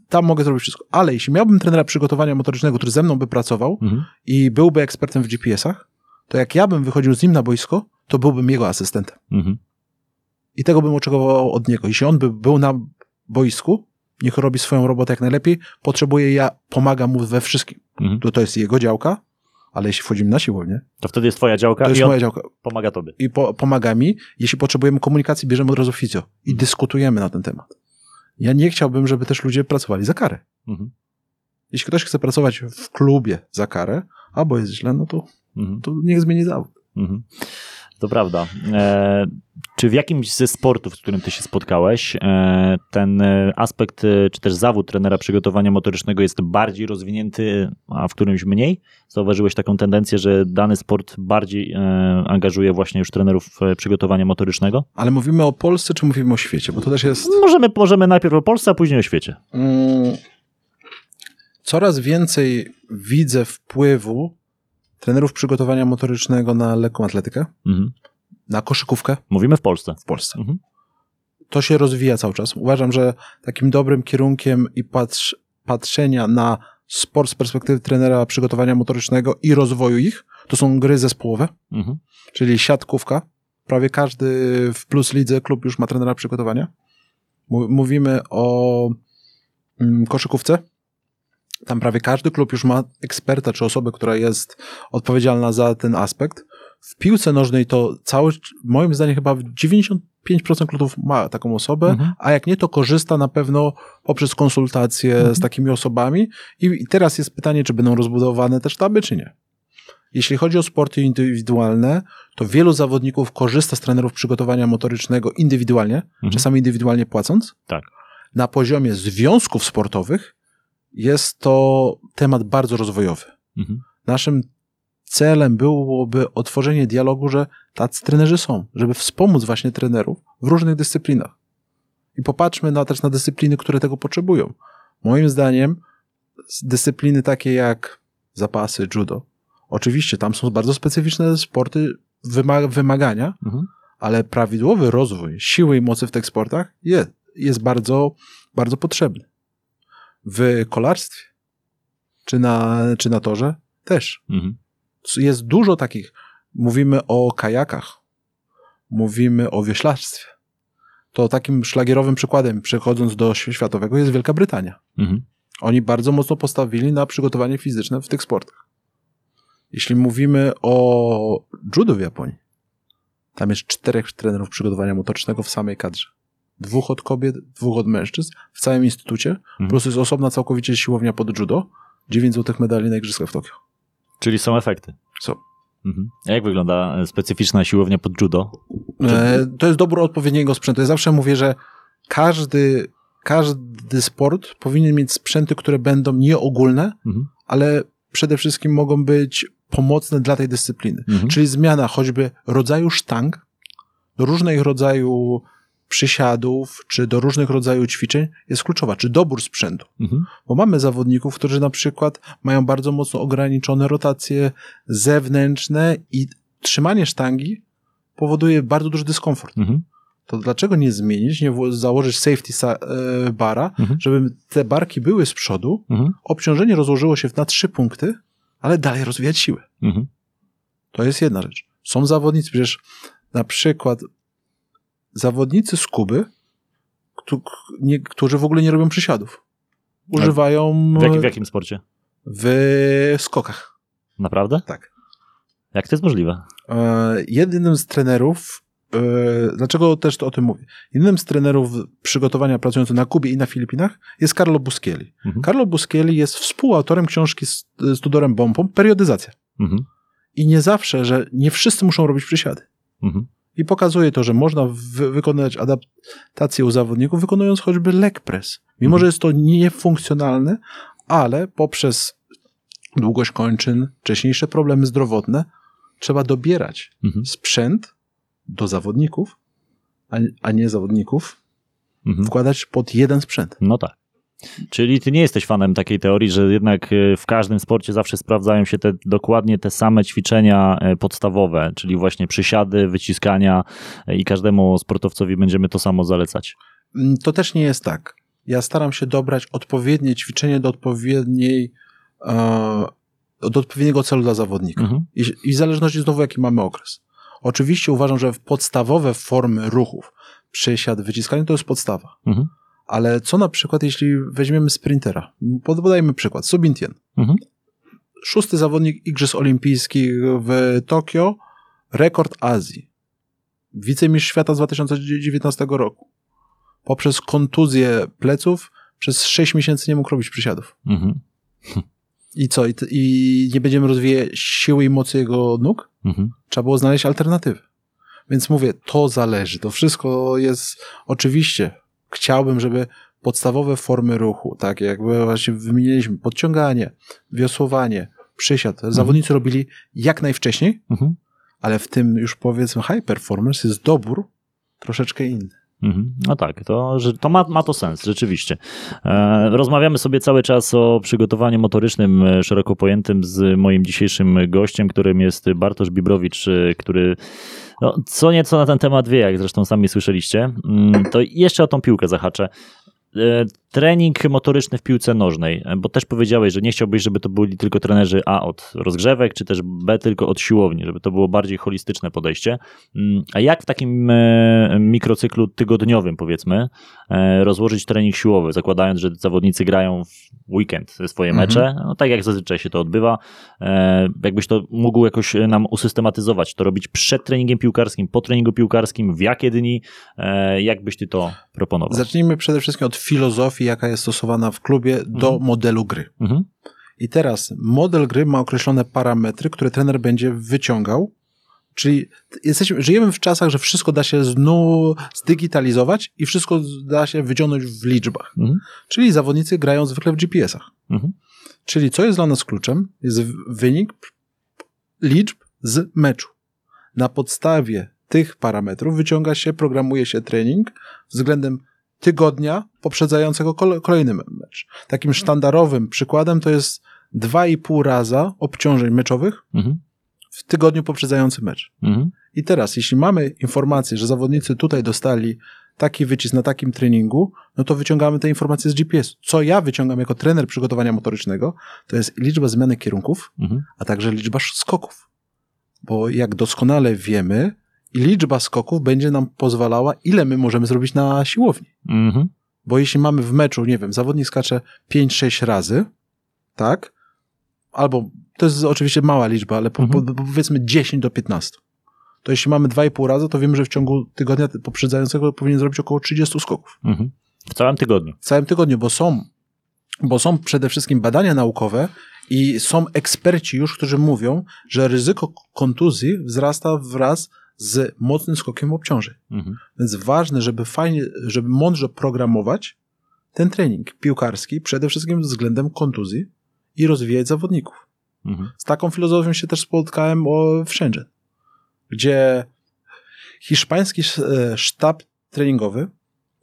[SPEAKER 3] tam mogę zrobić wszystko. Ale jeśli miałbym trenera przygotowania motorycznego, który ze mną by pracował
[SPEAKER 2] Mhm.
[SPEAKER 3] i byłby ekspertem w GPS-ach, to jak ja bym wychodził z nim na boisko, to byłbym jego asystentem.
[SPEAKER 2] Mhm.
[SPEAKER 3] I tego bym oczekiwał od niego. Jeśli on by był na boisku, niech robi swoją robotę jak najlepiej, potrzebuje ja, pomagam mu we wszystkim.
[SPEAKER 2] Mhm.
[SPEAKER 3] To, to jest jego działka, ale jeśli wchodzimy na siłownię,
[SPEAKER 2] To wtedy jest twoja działka
[SPEAKER 3] to jest moja działka.
[SPEAKER 2] pomaga tobie.
[SPEAKER 3] I po, pomaga mi. Jeśli potrzebujemy komunikacji, bierzemy od razu fizjo i dyskutujemy na ten temat. Ja nie chciałbym, żeby też ludzie pracowali za karę.
[SPEAKER 2] Mhm.
[SPEAKER 3] Jeśli ktoś chce pracować w klubie za karę, albo jest źle, no to,
[SPEAKER 2] Mhm.
[SPEAKER 3] to niech zmieni zawód.
[SPEAKER 2] Mhm. To prawda. E, czy w jakimś ze sportów, w którym ty się spotkałeś, e, ten aspekt, e, czy też zawód trenera przygotowania motorycznego jest bardziej rozwinięty, a w którymś mniej? Zauważyłeś taką tendencję, że dany sport bardziej e, angażuje właśnie już trenerów e, przygotowania motorycznego?
[SPEAKER 3] Ale mówimy o Polsce, czy mówimy o świecie? Bo to też jest...
[SPEAKER 2] Możemy, możemy najpierw o Polsce, a później o świecie.
[SPEAKER 3] Mm, Coraz więcej widzę wpływu trenerów przygotowania motorycznego na lekką atletykę,
[SPEAKER 2] Mhm.
[SPEAKER 3] na koszykówkę
[SPEAKER 2] Mówimy w Polsce.
[SPEAKER 3] w Polsce.
[SPEAKER 2] Mhm.
[SPEAKER 3] To się rozwija cały czas. Uważam, że takim dobrym kierunkiem i patrz, patrzenia na sport z perspektywy trenera przygotowania motorycznego i rozwoju ich, to są gry zespołowe,
[SPEAKER 2] Mhm.
[SPEAKER 3] czyli siatkówka. Prawie każdy w Plus Lidze klub już ma trenera przygotowania. Mówimy o mm, koszykówce. Tam prawie każdy klub już ma eksperta czy osobę, która jest odpowiedzialna za ten aspekt. W piłce nożnej to cały, moim zdaniem chyba 95% klubów ma taką osobę,
[SPEAKER 2] Mhm.
[SPEAKER 3] a jak nie, to korzysta na pewno poprzez konsultacje z takimi osobami. I, I teraz jest pytanie, czy będą rozbudowane te sztaby, czy nie. Jeśli chodzi o sporty indywidualne, to wielu zawodników korzysta z trenerów przygotowania motorycznego indywidualnie, czasami indywidualnie płacąc.
[SPEAKER 2] Tak.
[SPEAKER 3] Na poziomie związków sportowych jest to temat bardzo rozwojowy.
[SPEAKER 2] Mhm.
[SPEAKER 3] Naszym celem byłoby otworzenie dialogu, że tacy trenerzy są, żeby wspomóc właśnie trenerów w różnych dyscyplinach. I popatrzmy na, też na dyscypliny, które tego potrzebują. Moim zdaniem dyscypliny takie jak zapasy, judo, oczywiście tam są bardzo specyficzne sporty, wyma- wymagania,
[SPEAKER 2] Mhm.
[SPEAKER 3] ale prawidłowy rozwój siły i mocy w tych sportach jest, jest bardzo, bardzo potrzebny. W kolarstwie czy na, czy na torze też.
[SPEAKER 2] Mhm.
[SPEAKER 3] Jest dużo takich. Mówimy o kajakach, mówimy o wioślarstwie. To takim szlagierowym przykładem, przechodząc do światowego, jest Wielka Brytania.
[SPEAKER 2] Mhm.
[SPEAKER 3] Oni bardzo mocno postawili na przygotowanie fizyczne w tych sportach. Jeśli mówimy o judo w Japonii, tam jest czterech trenerów przygotowania motorycznego w samej kadrze. Dwóch od kobiet, dwóch od mężczyzn w całym instytucie, plus jest osobna całkowicie siłownia pod judo, dziewięć złotych medali na Igrzyskach w Tokio.
[SPEAKER 2] Czyli są efekty.
[SPEAKER 3] Są.
[SPEAKER 2] Mhm. A jak wygląda e, specyficzna siłownia pod judo?
[SPEAKER 3] E, to jest dobro odpowiedniego sprzętu. Ja zawsze mówię, że każdy, każdy sport powinien mieć sprzęty, które będą nieogólne,
[SPEAKER 2] Mhm.
[SPEAKER 3] ale przede wszystkim mogą być pomocne dla tej dyscypliny.
[SPEAKER 2] Mhm.
[SPEAKER 3] Czyli zmiana choćby rodzaju sztang różnych rodzaju przysiadów, czy do różnych rodzajów ćwiczeń jest kluczowa, czy dobór sprzętu.
[SPEAKER 2] Mhm.
[SPEAKER 3] Bo mamy zawodników, którzy na przykład mają bardzo mocno ograniczone rotacje zewnętrzne i trzymanie sztangi powoduje bardzo duży dyskomfort.
[SPEAKER 2] Mhm.
[SPEAKER 3] To dlaczego nie zmienić, nie założyć safety sa- e, bara,
[SPEAKER 2] Mhm.
[SPEAKER 3] żeby te barki były z przodu,
[SPEAKER 2] Mhm.
[SPEAKER 3] obciążenie rozłożyło się na trzy punkty, ale dalej rozwijać siłę.
[SPEAKER 2] Mhm.
[SPEAKER 3] To jest jedna rzecz. Są zawodnicy, przecież na przykład zawodnicy z Kuby, którzy w ogóle nie robią przysiadów. Używają
[SPEAKER 2] W, jak, w jakim sporcie?
[SPEAKER 3] w skokach.
[SPEAKER 2] Naprawdę?
[SPEAKER 3] Tak.
[SPEAKER 2] Jak to jest możliwe?
[SPEAKER 3] E, Jednym z trenerów e, dlaczego też to o tym mówię? Jednym z trenerów przygotowania pracujących na Kubie i na Filipinach jest Carlo Buschieli.
[SPEAKER 2] Mhm.
[SPEAKER 3] Carlo Buschieli jest współautorem książki z, z Tudorem Bombą Periodyzacja.
[SPEAKER 2] Mhm.
[SPEAKER 3] I nie zawsze, że nie wszyscy muszą robić przysiady.
[SPEAKER 2] Mhm.
[SPEAKER 3] I pokazuje to, że można wy wykonać adaptację u zawodników, wykonując choćby leg press. Mimo,
[SPEAKER 2] Mhm.
[SPEAKER 3] że jest to niefunkcjonalne, ale poprzez długość kończyn, wcześniejsze problemy zdrowotne, trzeba dobierać
[SPEAKER 2] Mhm.
[SPEAKER 3] sprzęt do zawodników, a, a nie zawodników
[SPEAKER 2] Mhm.
[SPEAKER 3] wkładać pod jeden sprzęt.
[SPEAKER 2] No tak. Czyli ty nie jesteś fanem takiej teorii, że jednak e, w każdym sporcie zawsze sprawdzają się te dokładnie te same ćwiczenia e, podstawowe, czyli właśnie przysiady, wyciskania e, i każdemu sportowcowi będziemy to samo zalecać.
[SPEAKER 3] Mm, To też nie jest tak. Ja staram się dobrać odpowiednie ćwiczenie do odpowiedniej, do odpowiedniego celu dla zawodnika.
[SPEAKER 2] Mhm.
[SPEAKER 3] I, I w zależności znowu, jaki mamy okres. Oczywiście uważam, że podstawowe formy ruchów, przysiad, wyciskanie to jest podstawa.
[SPEAKER 2] Mhm.
[SPEAKER 3] Ale co na przykład, jeśli weźmiemy sprintera? Pod- Podajmy przykład. Subintien.
[SPEAKER 2] Mhm.
[SPEAKER 3] Szósty zawodnik Igrzysk Olimpijskich w Tokio, rekord Azji. Wicemistrz świata z 2019 roku. Poprzez kontuzję pleców przez 6 miesięcy nie mógł robić przysiadów.
[SPEAKER 2] Mhm.
[SPEAKER 3] I co? I, i nie będziemy rozwijać siły i mocy jego nóg?
[SPEAKER 2] Mhm.
[SPEAKER 3] Trzeba było znaleźć alternatywy. Więc mówię, to zależy. To wszystko jest oczywiście. Chciałbym, żeby podstawowe formy ruchu, tak jak właśnie wymieniliśmy, podciąganie, wiosłowanie, przysiad, zawodnicy robili jak najwcześniej,
[SPEAKER 2] Mhm.
[SPEAKER 3] ale w tym już powiedzmy high performance jest dobór troszeczkę inny.
[SPEAKER 2] Mhm. No tak, to, to ma, ma to sens, rzeczywiście. E, rozmawiamy sobie cały czas o przygotowaniu motorycznym e, szeroko pojętym z moim dzisiejszym gościem, którym jest Bartosz Bibrowicz, e, który no, co nieco na ten temat wie, jak zresztą sami słyszeliście. Mm, To jeszcze o tą piłkę zahaczę. Trening motoryczny w piłce nożnej, bo też powiedziałeś, że nie chciałbyś, żeby to byli tylko trenerzy A od rozgrzewek, czy też B tylko od siłowni, żeby to było bardziej holistyczne podejście. Mm, A jak w takim e, mikrocyklu tygodniowym, powiedzmy, e, rozłożyć trening siłowy, zakładając, że zawodnicy grają w weekend swoje
[SPEAKER 3] Mhm.
[SPEAKER 2] mecze, no tak jak zazwyczaj się to odbywa, e, jakbyś to mógł jakoś nam usystematyzować, to robić przed treningiem piłkarskim, po treningu piłkarskim, w jakie dni, e, jak byś ty to proponował?
[SPEAKER 3] Zacznijmy przede wszystkim od filozofii, jaka jest stosowana w klubie do
[SPEAKER 2] Mhm.
[SPEAKER 3] modelu gry.
[SPEAKER 2] Mhm.
[SPEAKER 3] I teraz model gry ma określone parametry, które trener będzie wyciągał. Czyli jesteśmy, żyjemy w czasach, że wszystko da się znowu zdigitalizować i wszystko da się wyciągnąć w liczbach.
[SPEAKER 2] Mhm.
[SPEAKER 3] Czyli zawodnicy grają zwykle w GPS-ach.
[SPEAKER 2] Mhm.
[SPEAKER 3] Czyli co jest dla nas kluczem? Jest wynik liczb z meczu. Na podstawie tych parametrów wyciąga się, programuje się trening względem tygodnia poprzedzającego kole- kolejny me- mecz. Takim sztandarowym przykładem to jest 2,5 raza obciążeń meczowych
[SPEAKER 2] Mhm.
[SPEAKER 3] w tygodniu poprzedzającym mecz.
[SPEAKER 2] Mhm.
[SPEAKER 3] I teraz, jeśli mamy informację, że zawodnicy tutaj dostali taki wycisk na takim treningu, no to wyciągamy te informacje z GPS. Co ja wyciągam jako trener przygotowania motorycznego, to jest liczba zmiany kierunków,
[SPEAKER 2] Mhm.
[SPEAKER 3] a także liczba skoków. Bo jak doskonale wiemy, liczba skoków będzie nam pozwalała, ile my możemy zrobić na siłowni.
[SPEAKER 2] Mhm.
[SPEAKER 3] Bo jeśli mamy w meczu, nie wiem, zawodnik skacze 5-6 razy, tak? Albo, to jest oczywiście mała liczba, ale po,
[SPEAKER 2] Mhm.
[SPEAKER 3] po, powiedzmy 10 do 15. To jeśli mamy 2,5 razy, to wiemy, że w ciągu tygodnia poprzedzającego powinien zrobić około 30 skoków.
[SPEAKER 2] Mhm. W całym tygodniu.
[SPEAKER 3] W całym tygodniu, bo są, bo są przede wszystkim badania naukowe i są eksperci już, którzy mówią, że ryzyko kontuzji wzrasta wraz z mocnym skokiem obciążeń.
[SPEAKER 2] Mhm.
[SPEAKER 3] Więc ważne, żeby fajnie, żeby mądrze programować ten trening piłkarski, przede wszystkim względem kontuzji i rozwijać zawodników.
[SPEAKER 2] Mhm.
[SPEAKER 3] Z taką filozofią się też spotkałem o, w Shenzhen, gdzie hiszpański e, sztab treningowy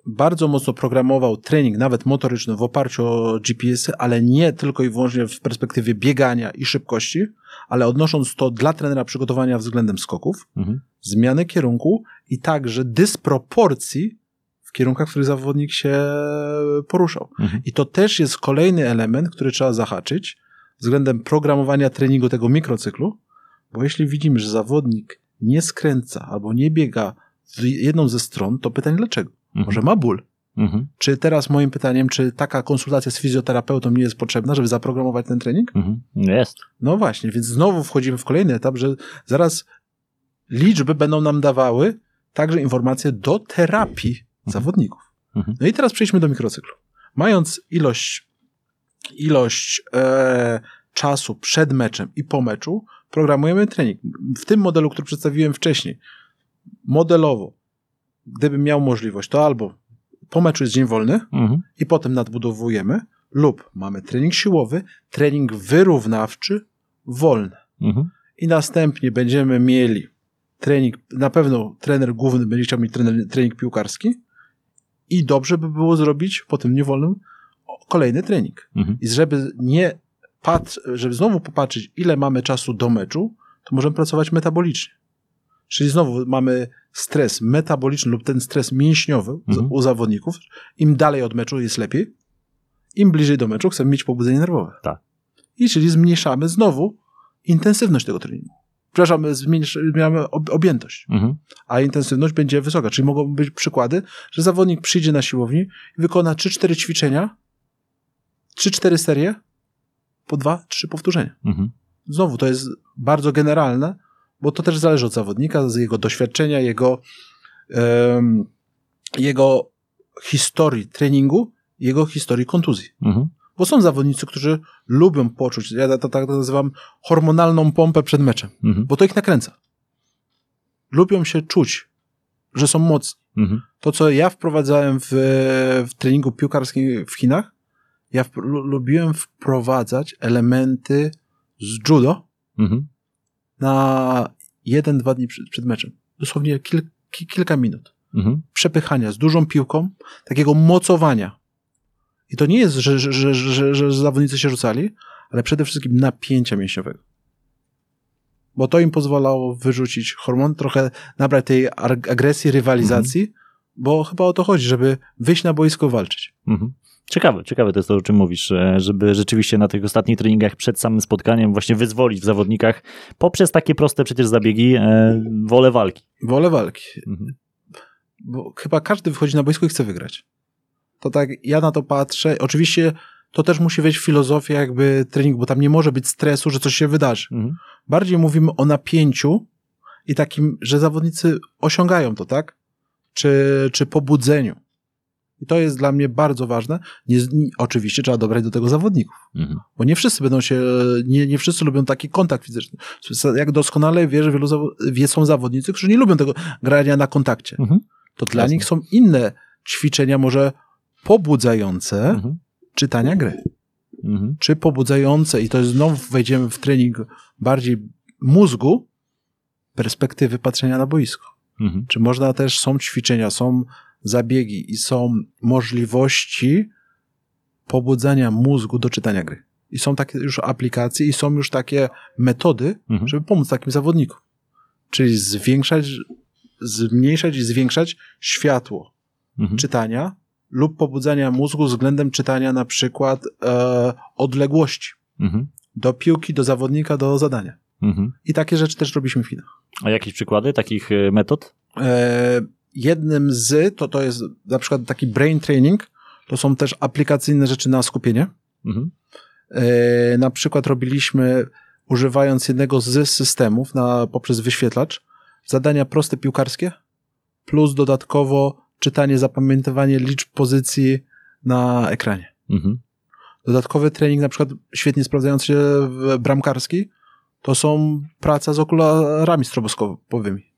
[SPEAKER 3] bardzo mocno programował trening, nawet motoryczny, w oparciu o GPS-y, ale nie tylko i wyłącznie w perspektywie biegania i szybkości, ale odnosząc to dla trenera przygotowania względem skoków,
[SPEAKER 2] Mhm.
[SPEAKER 3] zmiany kierunku i także dysproporcji w kierunkach, w których zawodnik się poruszał.
[SPEAKER 2] Mhm.
[SPEAKER 3] I to też jest kolejny element, który trzeba zahaczyć względem programowania treningu tego mikrocyklu, bo jeśli widzimy, że zawodnik nie skręca albo nie biega w jedną ze stron, to pytanie dlaczego?
[SPEAKER 2] Mhm.
[SPEAKER 3] Może ma ból?
[SPEAKER 2] Mhm.
[SPEAKER 3] Czy teraz moim pytaniem, czy taka konsultacja z fizjoterapeutą nie jest potrzebna, żeby zaprogramować ten trening?
[SPEAKER 2] Mhm. Jest.
[SPEAKER 3] No właśnie, więc znowu wchodzimy w kolejny etap, że zaraz liczby będą nam dawały, także informacje do terapii zawodników.
[SPEAKER 2] Mhm.
[SPEAKER 3] No i teraz przejdźmy do mikrocyklu. Mając ilość, ilość e, czasu przed meczem i po meczu, programujemy trening. W tym modelu, który przedstawiłem wcześniej, modelowo, gdybym miał możliwość, to albo po meczu jest dzień wolny
[SPEAKER 2] Mhm.
[SPEAKER 3] i potem nadbudowujemy, lub mamy trening siłowy, trening wyrównawczy, wolny.
[SPEAKER 2] Mhm.
[SPEAKER 3] I następnie będziemy mieli trening, na pewno trener główny będzie chciał mieć trener, trening piłkarski i dobrze by było zrobić po tym niewolnym kolejny trening.
[SPEAKER 2] Mhm.
[SPEAKER 3] I żeby nie pat, żeby znowu popatrzeć, ile mamy czasu do meczu, to możemy pracować metabolicznie. Czyli znowu mamy stres metaboliczny lub ten stres mięśniowy
[SPEAKER 2] Mhm.
[SPEAKER 3] u zawodników. Im dalej od meczu jest lepiej, im bliżej do meczu chcemy mieć pobudzenie nerwowe.
[SPEAKER 2] Tak.
[SPEAKER 3] I czyli zmniejszamy znowu intensywność tego treningu. Przepraszam, zmniejsz- zmieniamy ob- objętość,
[SPEAKER 2] Mhm.
[SPEAKER 3] a intensywność będzie wysoka. Czyli mogą być przykłady, że zawodnik przyjdzie na siłowni i wykona 3-4 ćwiczenia, 3-4 serie po 2-3 powtórzenia.
[SPEAKER 2] Mhm.
[SPEAKER 3] Znowu to jest bardzo generalne, bo to też zależy od zawodnika, z jego doświadczenia, jego, em, jego historii treningu, jego historii kontuzji.
[SPEAKER 2] Mhm.
[SPEAKER 3] Bo są zawodnicy, którzy lubią poczuć, ja to tak nazywam hormonalną pompę przed meczem,
[SPEAKER 2] Mhm.
[SPEAKER 3] bo to ich nakręca. Lubią się czuć, że są mocni.
[SPEAKER 2] Mhm.
[SPEAKER 3] To, co ja wprowadzałem w, w treningu piłkarskim w Chinach, ja w, lu- lubiłem wprowadzać elementy z judo
[SPEAKER 2] Mhm.
[SPEAKER 3] Na jeden, dwa dni przed, przed meczem. Dosłownie kil, ki, kilka minut.
[SPEAKER 2] Mhm.
[SPEAKER 3] Przepychania z dużą piłką, takiego mocowania. I to nie jest, że, że, że, że, że zawodnicy się rzucali, ale przede wszystkim napięcia mięśniowego. Bo to im pozwalało wyrzucić hormon, trochę nabrać tej agresji, rywalizacji, bo chyba o to chodzi, żeby wyjść na boisko walczyć.
[SPEAKER 2] Mhm. Ciekawe, ciekawe to jest to, o czym mówisz, e, żeby rzeczywiście na tych ostatnich treningach przed samym spotkaniem właśnie wyzwolić w zawodnikach poprzez takie proste przecież zabiegi e, wolę walki.
[SPEAKER 3] Wolę walki.
[SPEAKER 2] Mhm.
[SPEAKER 3] bo chyba każdy wychodzi na boisko i chce wygrać. To tak, ja na to patrzę. Oczywiście to też musi wejść w filozofię jakby treningu, bo tam nie może być stresu, że coś się wydarzy.
[SPEAKER 2] Mhm.
[SPEAKER 3] Bardziej mówimy o napięciu i takim, że zawodnicy osiągają to, tak? Czy, czy pobudzeniu. I to jest dla mnie bardzo ważne. Nie, oczywiście trzeba dobrać do tego zawodników,
[SPEAKER 2] Mhm.
[SPEAKER 3] bo nie wszyscy będą się, nie, nie wszyscy lubią taki kontakt fizyczny. Jak doskonale wiesz, wielu zawo- wie, są zawodnicy, którzy nie lubią tego grania na kontakcie
[SPEAKER 2] Mhm.
[SPEAKER 3] to dla
[SPEAKER 2] Jasne.
[SPEAKER 3] nich są inne ćwiczenia, może pobudzające
[SPEAKER 2] Mhm.
[SPEAKER 3] czytania gry,
[SPEAKER 2] Mhm.
[SPEAKER 3] czy pobudzające, i to znowu wejdziemy w trening bardziej mózgu, perspektywy patrzenia na boisko.
[SPEAKER 2] Mhm.
[SPEAKER 3] Czy można też, są ćwiczenia, są zabiegi i są możliwości pobudzania mózgu do czytania gry. I są takie już aplikacje i są już takie metody,
[SPEAKER 2] Mhm.
[SPEAKER 3] żeby pomóc takim zawodnikom. Czyli zwiększać, zmniejszać i zwiększać światło
[SPEAKER 2] Mhm.
[SPEAKER 3] czytania lub pobudzania mózgu względem czytania na przykład e, odległości
[SPEAKER 2] Mhm.
[SPEAKER 3] do piłki, do zawodnika, do zadania.
[SPEAKER 2] Mhm.
[SPEAKER 3] I takie rzeczy też robiliśmy w Chinach.
[SPEAKER 2] A jakieś przykłady takich e, metod?
[SPEAKER 3] E, jednym z, to to jest na przykład taki brain training, to są też aplikacyjne rzeczy na skupienie.
[SPEAKER 2] Mhm.
[SPEAKER 3] E, na przykład robiliśmy, używając jednego z systemów na, poprzez wyświetlacz, zadania proste piłkarskie, plus dodatkowo czytanie, zapamiętywanie liczb pozycji na ekranie.
[SPEAKER 2] Mhm.
[SPEAKER 3] Dodatkowy trening, na przykład świetnie sprawdzający się w bramkarski, to są praca z okularami stroboskopowymi.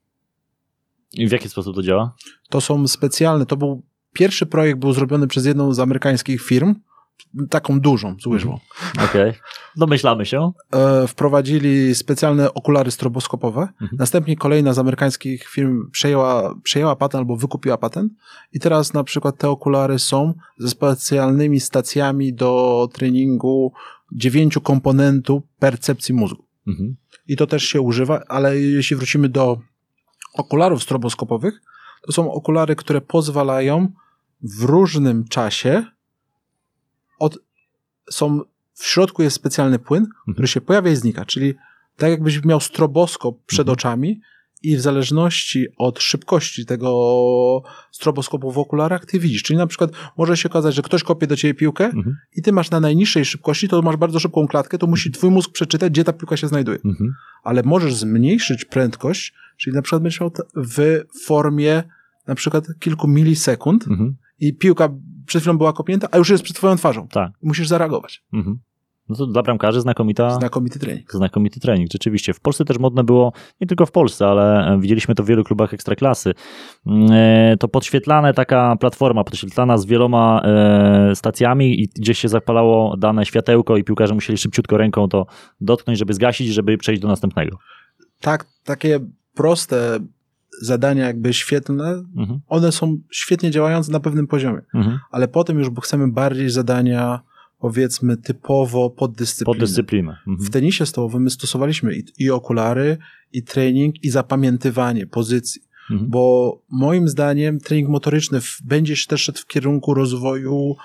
[SPEAKER 2] I w jaki sposób to działa?
[SPEAKER 3] To są specjalne, to był pierwszy projekt, był zrobiony przez jedną z amerykańskich firm, taką dużą, z łyżwą.
[SPEAKER 2] Okej. Domyślamy się.
[SPEAKER 3] E, wprowadzili specjalne okulary stroboskopowe.
[SPEAKER 2] Mhm.
[SPEAKER 3] Następnie kolejna z amerykańskich firm przejęła, przejęła patent albo wykupiła patent. I teraz na przykład te okulary są ze specjalnymi stacjami do treningu dziewięciu komponentów percepcji mózgu.
[SPEAKER 2] Mhm.
[SPEAKER 3] I to też się używa, ale jeśli wrócimy do okularów stroboskopowych, to są okulary, które pozwalają w różnym czasie od, są, w środku jest specjalny płyn, który się pojawia i znika, czyli tak jakbyś miał stroboskop przed
[SPEAKER 2] Mhm.
[SPEAKER 3] oczami i w zależności od szybkości tego stroboskopu w okularach, ty widzisz. Czyli na przykład może się okazać, że ktoś kopie do ciebie piłkę
[SPEAKER 2] Mhm.
[SPEAKER 3] i ty masz na najniższej szybkości, to masz bardzo szybką klatkę, to musi twój mózg przeczytać, gdzie ta piłka się znajduje.
[SPEAKER 2] Mhm.
[SPEAKER 3] Ale możesz zmniejszyć prędkość, czyli na przykład będziesz miał w formie na przykład kilku milisekund
[SPEAKER 2] Mhm.
[SPEAKER 3] i piłka przed chwilą była kopnięta, a już jest przed twoją twarzą.
[SPEAKER 2] Tak.
[SPEAKER 3] Musisz zareagować.
[SPEAKER 2] Mhm. No to dla bramkarzy znakomita,
[SPEAKER 3] Znakomity trening.
[SPEAKER 2] znakomity trening, rzeczywiście. W Polsce też modne było, nie tylko w Polsce, ale e, widzieliśmy to w wielu klubach ekstraklasy. Mm, e, To podświetlane taka platforma, podświetlana z wieloma e, stacjami i gdzieś się zapalało dane światełko i piłkarze musieli szybciutko ręką to dotknąć, żeby zgasić, żeby przejść do następnego.
[SPEAKER 3] Tak, takie proste zadania jakby świetlne,
[SPEAKER 2] Mhm.
[SPEAKER 3] one są świetnie działające na pewnym poziomie.
[SPEAKER 2] Mhm.
[SPEAKER 3] Ale potem już chcemy bardziej zadania powiedzmy typowo poddyscypliny.
[SPEAKER 2] Pod dyscyplinę. Mhm.
[SPEAKER 3] W tenisie stołowym my stosowaliśmy i, i okulary, i trening, i zapamiętywanie pozycji.
[SPEAKER 2] Mhm.
[SPEAKER 3] Bo moim zdaniem trening motoryczny w, będzie się też szedł w kierunku rozwoju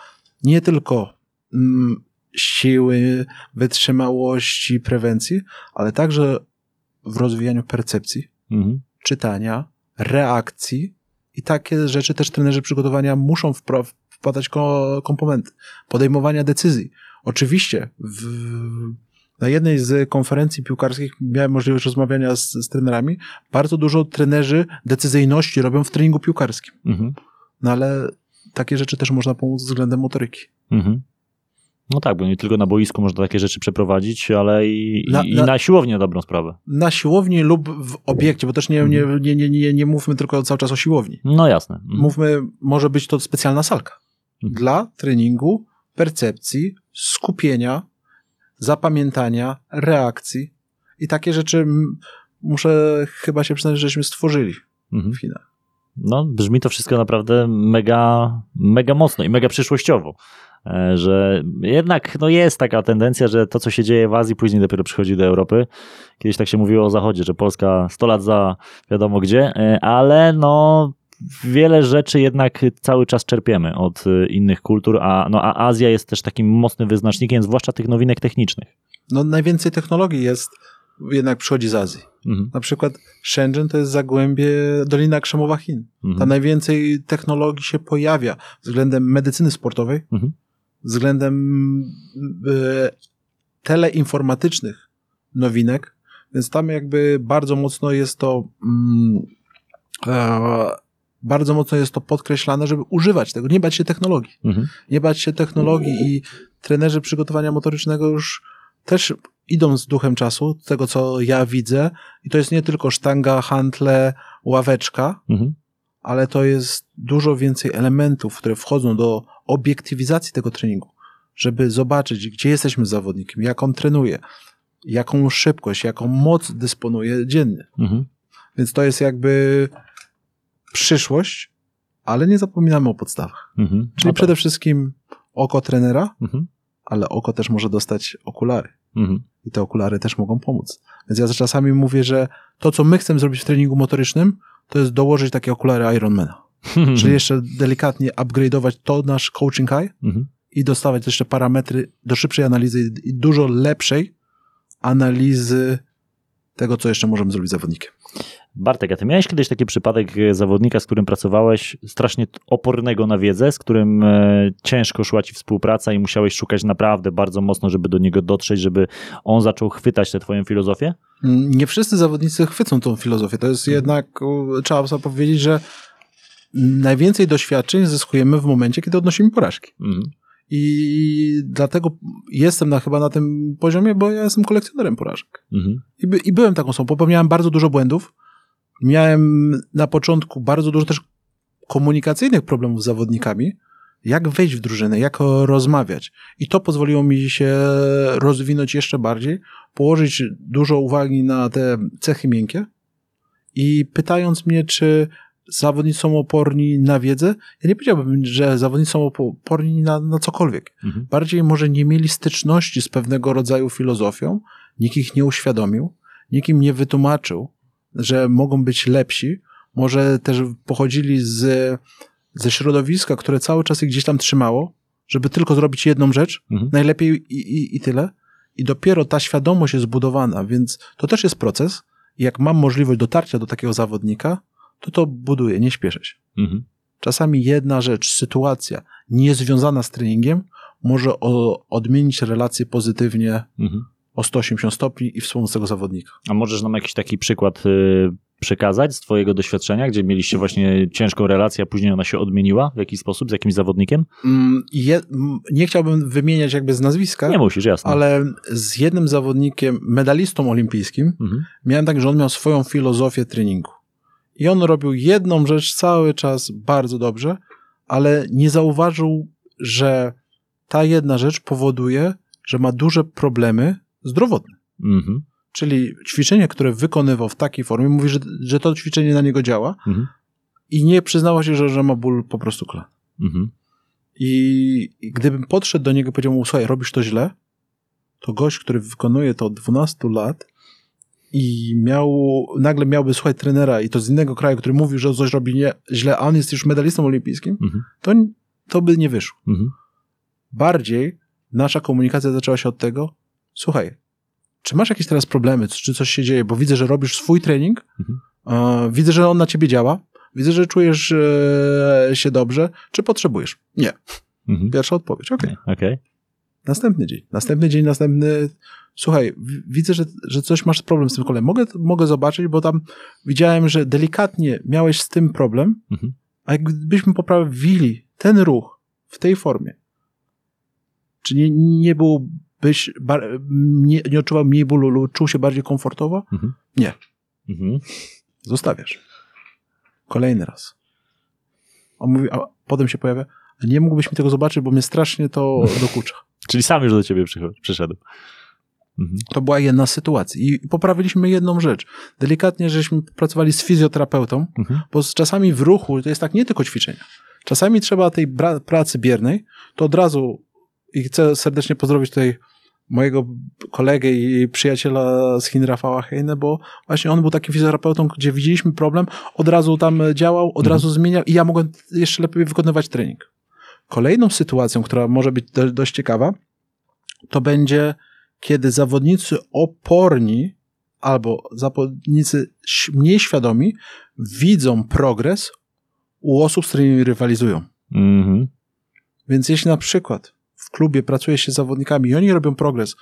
[SPEAKER 3] nie tylko mm, siły, wytrzymałości, prewencji, ale także w rozwijaniu percepcji,
[SPEAKER 2] Mhm.
[SPEAKER 3] czytania, reakcji i takie rzeczy też trenerzy przygotowania muszą wpra- wpadać ko- komponenty, podejmowania decyzji. Oczywiście w, na jednej z konferencji piłkarskich miałem możliwość rozmawiania z, z trenerami. Bardzo dużo trenerzy decyzyjności robią w treningu piłkarskim.
[SPEAKER 2] Mhm.
[SPEAKER 3] No ale takie rzeczy też można pomóc względem motoryki.
[SPEAKER 2] Mhm. No tak, bo nie tylko na boisku można takie rzeczy przeprowadzić, ale i
[SPEAKER 3] Na-
[SPEAKER 2] i
[SPEAKER 3] na-
[SPEAKER 2] na siłowni na dobrą sprawę.
[SPEAKER 3] Na siłowni lub w obiekcie, bo też nie, nie, nie, nie, nie, nie mówmy tylko cały czas o siłowni.
[SPEAKER 2] No jasne. Mhm.
[SPEAKER 3] Mówmy, może być to specjalna salka
[SPEAKER 2] Mhm.
[SPEAKER 3] Dla treningu, percepcji, skupienia, zapamiętania, reakcji i takie rzeczy muszę chyba się przyznać, żeśmy stworzyli
[SPEAKER 2] Mhm.
[SPEAKER 3] w Chinach.
[SPEAKER 2] No, brzmi to wszystko naprawdę mega, mega mocno i mega przyszłościowo. E, Że jednak no jest taka tendencja, że to, co się dzieje w Azji, później dopiero przychodzi do Europy. Kiedyś tak się mówiło o Zachodzie, że Polska 100 lat za wiadomo gdzie, e, ale no wiele rzeczy jednak cały czas czerpiemy od e, innych kultur, a, no, a Azja jest też takim mocnym wyznacznikiem, zwłaszcza tych nowinek technicznych.
[SPEAKER 3] No najwięcej technologii jest, jednak przychodzi z Azji.
[SPEAKER 2] Mhm.
[SPEAKER 3] Na przykład Shenzhen to jest zagłębie Dolina Krzemowa Chin.
[SPEAKER 2] Mhm.
[SPEAKER 3] Tam najwięcej technologii się pojawia względem medycyny sportowej,
[SPEAKER 2] Mhm.
[SPEAKER 3] względem e, teleinformatycznych nowinek, więc tam jakby bardzo mocno jest to mm, e, bardzo mocno jest to podkreślane, żeby używać tego, nie bać się technologii.
[SPEAKER 2] Mhm.
[SPEAKER 3] Nie bać się technologii i trenerzy przygotowania motorycznego już też idą z duchem czasu, tego co ja widzę i to jest nie tylko sztanga, hantle, ławeczka,
[SPEAKER 2] Mhm.
[SPEAKER 3] ale to jest dużo więcej elementów, które wchodzą do obiektywizacji tego treningu, żeby zobaczyć, gdzie jesteśmy z zawodnikiem, jak on trenuje, jaką szybkość, jaką moc dysponuje dziennie.
[SPEAKER 2] Mhm.
[SPEAKER 3] Więc to jest jakby przyszłość, ale nie zapominamy o podstawach.
[SPEAKER 2] Mhm.
[SPEAKER 3] Czyli
[SPEAKER 2] No tak.
[SPEAKER 3] przede wszystkim oko trenera,
[SPEAKER 2] Mhm.
[SPEAKER 3] ale oko też może dostać okulary.
[SPEAKER 2] Mhm.
[SPEAKER 3] I te okulary też mogą pomóc. Więc ja czasami mówię, że to, co my chcemy zrobić w treningu motorycznym, to jest dołożyć takie okulary Ironmana. Czyli jeszcze delikatnie upgrade'ować to nasz coaching eye
[SPEAKER 2] Mhm.
[SPEAKER 3] i dostawać jeszcze parametry do szybszej analizy i dużo lepszej analizy tego, co jeszcze możemy zrobić zawodnikiem.
[SPEAKER 2] Bartek, a ty miałeś kiedyś taki przypadek e, zawodnika, z którym pracowałeś, strasznie opornego na wiedzę, z którym e, ciężko szła ci współpraca i musiałeś szukać naprawdę bardzo mocno, żeby do niego dotrzeć, żeby on zaczął chwytać tę twoją filozofię?
[SPEAKER 3] Nie wszyscy zawodnicy chwycą tą filozofię. To jest jednak, u, trzeba sobie powiedzieć, że najwięcej doświadczeń zyskujemy w momencie, kiedy odnosimy porażki.
[SPEAKER 2] Mhm.
[SPEAKER 3] I dlatego jestem na, chyba na tym poziomie, bo ja jestem kolekcjonerem porażek.
[SPEAKER 2] Mhm.
[SPEAKER 3] I, by, I byłem taką osobą. Popełniałem bardzo dużo błędów. Miałem na początku bardzo dużo też komunikacyjnych problemów z zawodnikami. Jak wejść w drużynę, jak rozmawiać. I to pozwoliło mi się rozwinąć jeszcze bardziej, położyć dużo uwagi na te cechy miękkie i pytając mnie, czy zawodnicy są oporni na wiedzę, ja nie powiedziałbym, że zawodnicy są oporni na, na cokolwiek.
[SPEAKER 2] Mhm.
[SPEAKER 3] Bardziej może nie mieli styczności z pewnego rodzaju filozofią, nikt ich nie uświadomił, nikt im nie wytłumaczył, że mogą być lepsi, może też pochodzili z, ze środowiska, które cały czas ich gdzieś tam trzymało, żeby tylko zrobić jedną rzecz,
[SPEAKER 2] Mhm.
[SPEAKER 3] najlepiej i, i, i tyle. I dopiero ta świadomość jest zbudowana, więc to też jest proces. Jak mam możliwość dotarcia do takiego zawodnika, to to buduję, nie śpieszę się.
[SPEAKER 2] Mhm.
[SPEAKER 3] Czasami jedna rzecz, sytuacja niezwiązana z treningiem może o, odmienić relację pozytywnie
[SPEAKER 2] Mhm.
[SPEAKER 3] O 180 stopni i wspomóc tego zawodnika.
[SPEAKER 2] A możesz nam jakiś taki przykład y, przekazać z twojego doświadczenia, gdzie mieliście właśnie ciężką relację, a później ona się odmieniła w jakiś sposób z jakimś zawodnikiem?
[SPEAKER 3] Mm, Je, nie chciałbym wymieniać jakby z nazwiska,
[SPEAKER 2] Nie musisz, jasne.
[SPEAKER 3] ale z jednym zawodnikiem, medalistą olimpijskim,
[SPEAKER 2] Mhm.
[SPEAKER 3] miałem tak, że on miał swoją filozofię treningu. I on robił jedną rzecz cały czas bardzo dobrze, ale nie zauważył, że ta jedna rzecz powoduje, że ma duże problemy zdrowotne.
[SPEAKER 2] Mhm.
[SPEAKER 3] Czyli ćwiczenie, które wykonywał w takiej formie, mówi, że, że to ćwiczenie na niego działa
[SPEAKER 2] Mhm.
[SPEAKER 3] i nie przyznawał się, że, że ma ból po prostu kolan.
[SPEAKER 2] Mhm.
[SPEAKER 3] I, I gdybym podszedł do niego i powiedział mu, słuchaj, robisz to źle, to gość, który wykonuje to od 12 lat i miał, nagle miałby słuchać trenera i to z innego kraju, który mówił, że coś robi nie, źle, a on jest już medalistą olimpijskim,
[SPEAKER 2] Mhm.
[SPEAKER 3] to, to by nie wyszło.
[SPEAKER 2] Mhm.
[SPEAKER 3] Bardziej nasza komunikacja zaczęła się od tego, słuchaj, czy masz jakieś teraz problemy, czy coś się dzieje, bo widzę, że robisz swój trening,
[SPEAKER 2] Mhm.
[SPEAKER 3] e, widzę, że on na ciebie działa, widzę, że czujesz e, się dobrze, czy potrzebujesz? Nie.
[SPEAKER 2] Mhm.
[SPEAKER 3] Pierwsza odpowiedź, okej.
[SPEAKER 2] Okej.
[SPEAKER 3] Następny dzień, następny dzień, następny. Słuchaj, widzę, że, że coś masz problem z tym kolem. Mogę, mogę zobaczyć, bo tam widziałem, że delikatnie miałeś z tym problem,
[SPEAKER 2] Mhm.
[SPEAKER 3] a jakbyśmy poprawili ten ruch w tej formie, czy nie, nie byłbyś, bar, nie, nie odczuwał mniej bólu lub czuł się bardziej komfortowo?
[SPEAKER 2] Mhm.
[SPEAKER 3] Zostawiasz. Kolejny raz. On mówi, a potem się pojawia, a nie mógłbyś mi tego zobaczyć, bo mnie strasznie to dokucza.
[SPEAKER 2] Czyli sam już do ciebie przyszedł. Mhm.
[SPEAKER 3] To była jedna sytuacja. I poprawiliśmy jedną rzecz. Delikatnie, żeśmy pracowali z fizjoterapeutą,
[SPEAKER 2] Mhm.
[SPEAKER 3] bo z czasami w ruchu to jest tak nie tylko ćwiczenia. Czasami trzeba tej pracy biernej, to od razu i chcę serdecznie pozdrowić tutaj mojego kolegę i przyjaciela z Chin, Rafała Hejne, bo właśnie on był takim fizjoterapeutą, gdzie widzieliśmy problem, od razu tam działał, od
[SPEAKER 2] Mhm.
[SPEAKER 3] razu zmieniał i ja mogłem jeszcze lepiej wykonywać trening. Kolejną sytuacją, która może być do, dość ciekawa, to będzie, kiedy zawodnicy oporni albo zawodnicy mniej świadomi widzą progres u osób, z którymi rywalizują.
[SPEAKER 2] Mhm.
[SPEAKER 3] Więc jeśli na przykład w klubie pracuje się z zawodnikami i oni robią progres,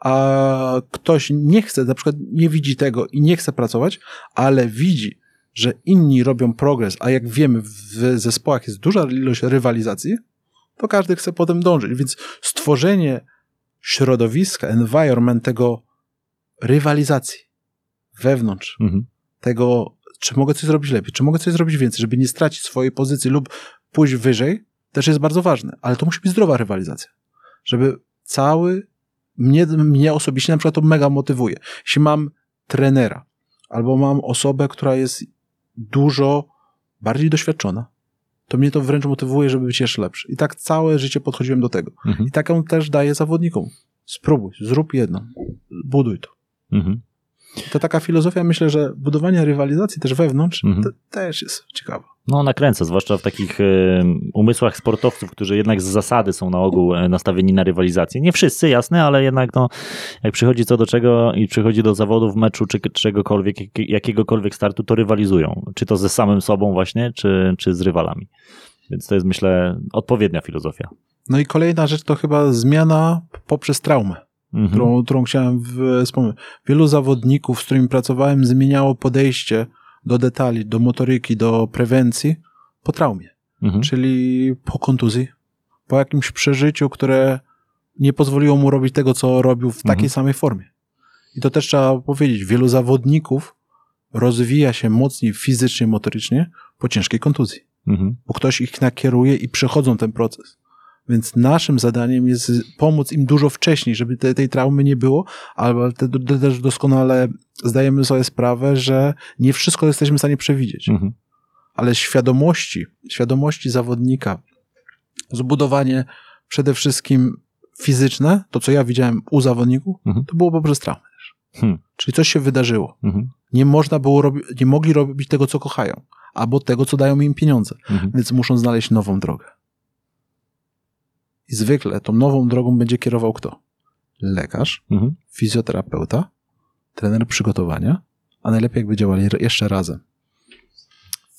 [SPEAKER 3] a ktoś nie chce, na przykład nie widzi tego i nie chce pracować, ale widzi, że inni robią progres, a jak wiemy, w zespołach jest duża ilość rywalizacji, to każdy chce potem dążyć. Więc stworzenie środowiska, environment tego rywalizacji wewnątrz,
[SPEAKER 2] Mhm.
[SPEAKER 3] tego, czy mogę coś zrobić lepiej, czy mogę coś zrobić więcej, żeby nie stracić swojej pozycji lub pójść wyżej, też jest bardzo ważne. Ale to musi być zdrowa rywalizacja. Żeby cały, mnie, mnie osobiście na przykład to mega motywuje. Jeśli mam trenera, albo mam osobę, która jest dużo bardziej doświadczona, to mnie to wręcz motywuje, żeby być jeszcze lepszy. I tak całe życie podchodziłem do tego.
[SPEAKER 2] Mhm.
[SPEAKER 3] I taką też daję zawodnikom. Spróbuj, zrób jedno, buduj to.
[SPEAKER 2] Mhm.
[SPEAKER 3] To taka filozofia, myślę, że budowanie rywalizacji też wewnątrz
[SPEAKER 2] Mhm.
[SPEAKER 3] te, też jest ciekawa.
[SPEAKER 2] No, nakręca, zwłaszcza w takich umysłach sportowców, którzy jednak z zasady są na ogół e, nastawieni na rywalizację. Nie wszyscy, jasne, ale jednak no, jak przychodzi co do czego i przychodzi do zawodów, meczu czy czegokolwiek, jak- jakiegokolwiek startu, to rywalizują. Czy to ze samym sobą właśnie, czy, czy z rywalami. Więc to jest, myślę, odpowiednia filozofia.
[SPEAKER 3] No i kolejna rzecz to chyba zmiana poprzez traumę,
[SPEAKER 2] Mhm.
[SPEAKER 3] którą, którą chciałem wspomnieć. Wielu zawodników, z którymi pracowałem, zmieniało podejście do detali, do motoryki, do prewencji po traumie.
[SPEAKER 2] Mhm.
[SPEAKER 3] czyli po kontuzji, po jakimś przeżyciu, które nie pozwoliło mu robić tego, co robił w takiej
[SPEAKER 2] Mhm.
[SPEAKER 3] samej formie. I to też trzeba powiedzieć, wielu zawodników rozwija się mocniej fizycznie, motorycznie po ciężkiej kontuzji,
[SPEAKER 2] Mhm.
[SPEAKER 3] bo ktoś ich nakieruje i przechodzą ten proces. Więc naszym zadaniem jest pomóc im dużo wcześniej, żeby te, tej traumy nie było, ale te, te, też doskonale zdajemy sobie sprawę, że nie wszystko jesteśmy w stanie przewidzieć
[SPEAKER 2] Mhm.
[SPEAKER 3] ale świadomości, świadomości zawodnika, zbudowanie przede wszystkim fizyczne, to co ja widziałem u zawodników,
[SPEAKER 2] Mhm.
[SPEAKER 3] to było poprzez traumę.
[SPEAKER 2] Hmm.
[SPEAKER 3] Czyli coś się wydarzyło.
[SPEAKER 2] Mhm.
[SPEAKER 3] Nie można było nie mogli robić tego, co kochają, albo tego, co dają im pieniądze,
[SPEAKER 2] Mhm.
[SPEAKER 3] więc muszą znaleźć nową drogę. I zwykle tą nową drogą będzie kierował kto? Lekarz,
[SPEAKER 2] Mhm.
[SPEAKER 3] fizjoterapeuta, trener przygotowania a najlepiej jakby działali jeszcze razem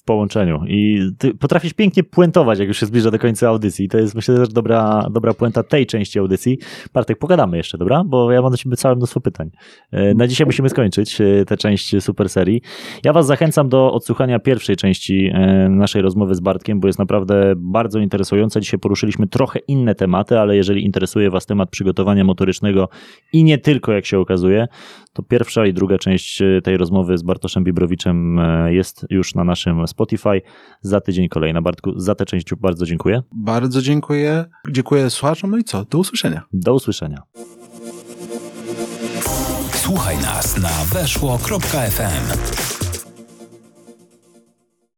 [SPEAKER 2] połączeniu. I ty potrafisz pięknie puentować, jak już się zbliża do końca audycji. To jest myślę też dobra, dobra puenta tej części audycji. Bartek, pogadamy jeszcze, dobra? Bo ja mam do ciebie całe mnóstwo pytań. E, na dzisiaj musimy skończyć e, tę część super serii. Ja was zachęcam do odsłuchania pierwszej części e, naszej rozmowy z Bartkiem, bo jest naprawdę bardzo interesująca. Dzisiaj poruszyliśmy trochę inne tematy, ale jeżeli interesuje was temat przygotowania motorycznego i nie tylko, jak się okazuje, to pierwsza i druga część tej rozmowy z Bartoszem Bibrowiczem jest już na naszym Spotify. Za tydzień kolejna. Bartku, za tę część bardzo dziękuję.
[SPEAKER 3] Bardzo dziękuję. Dziękuję słuchaczom. No i co? Do usłyszenia.
[SPEAKER 2] Do usłyszenia.
[SPEAKER 1] Słuchaj nas na weszło.fm.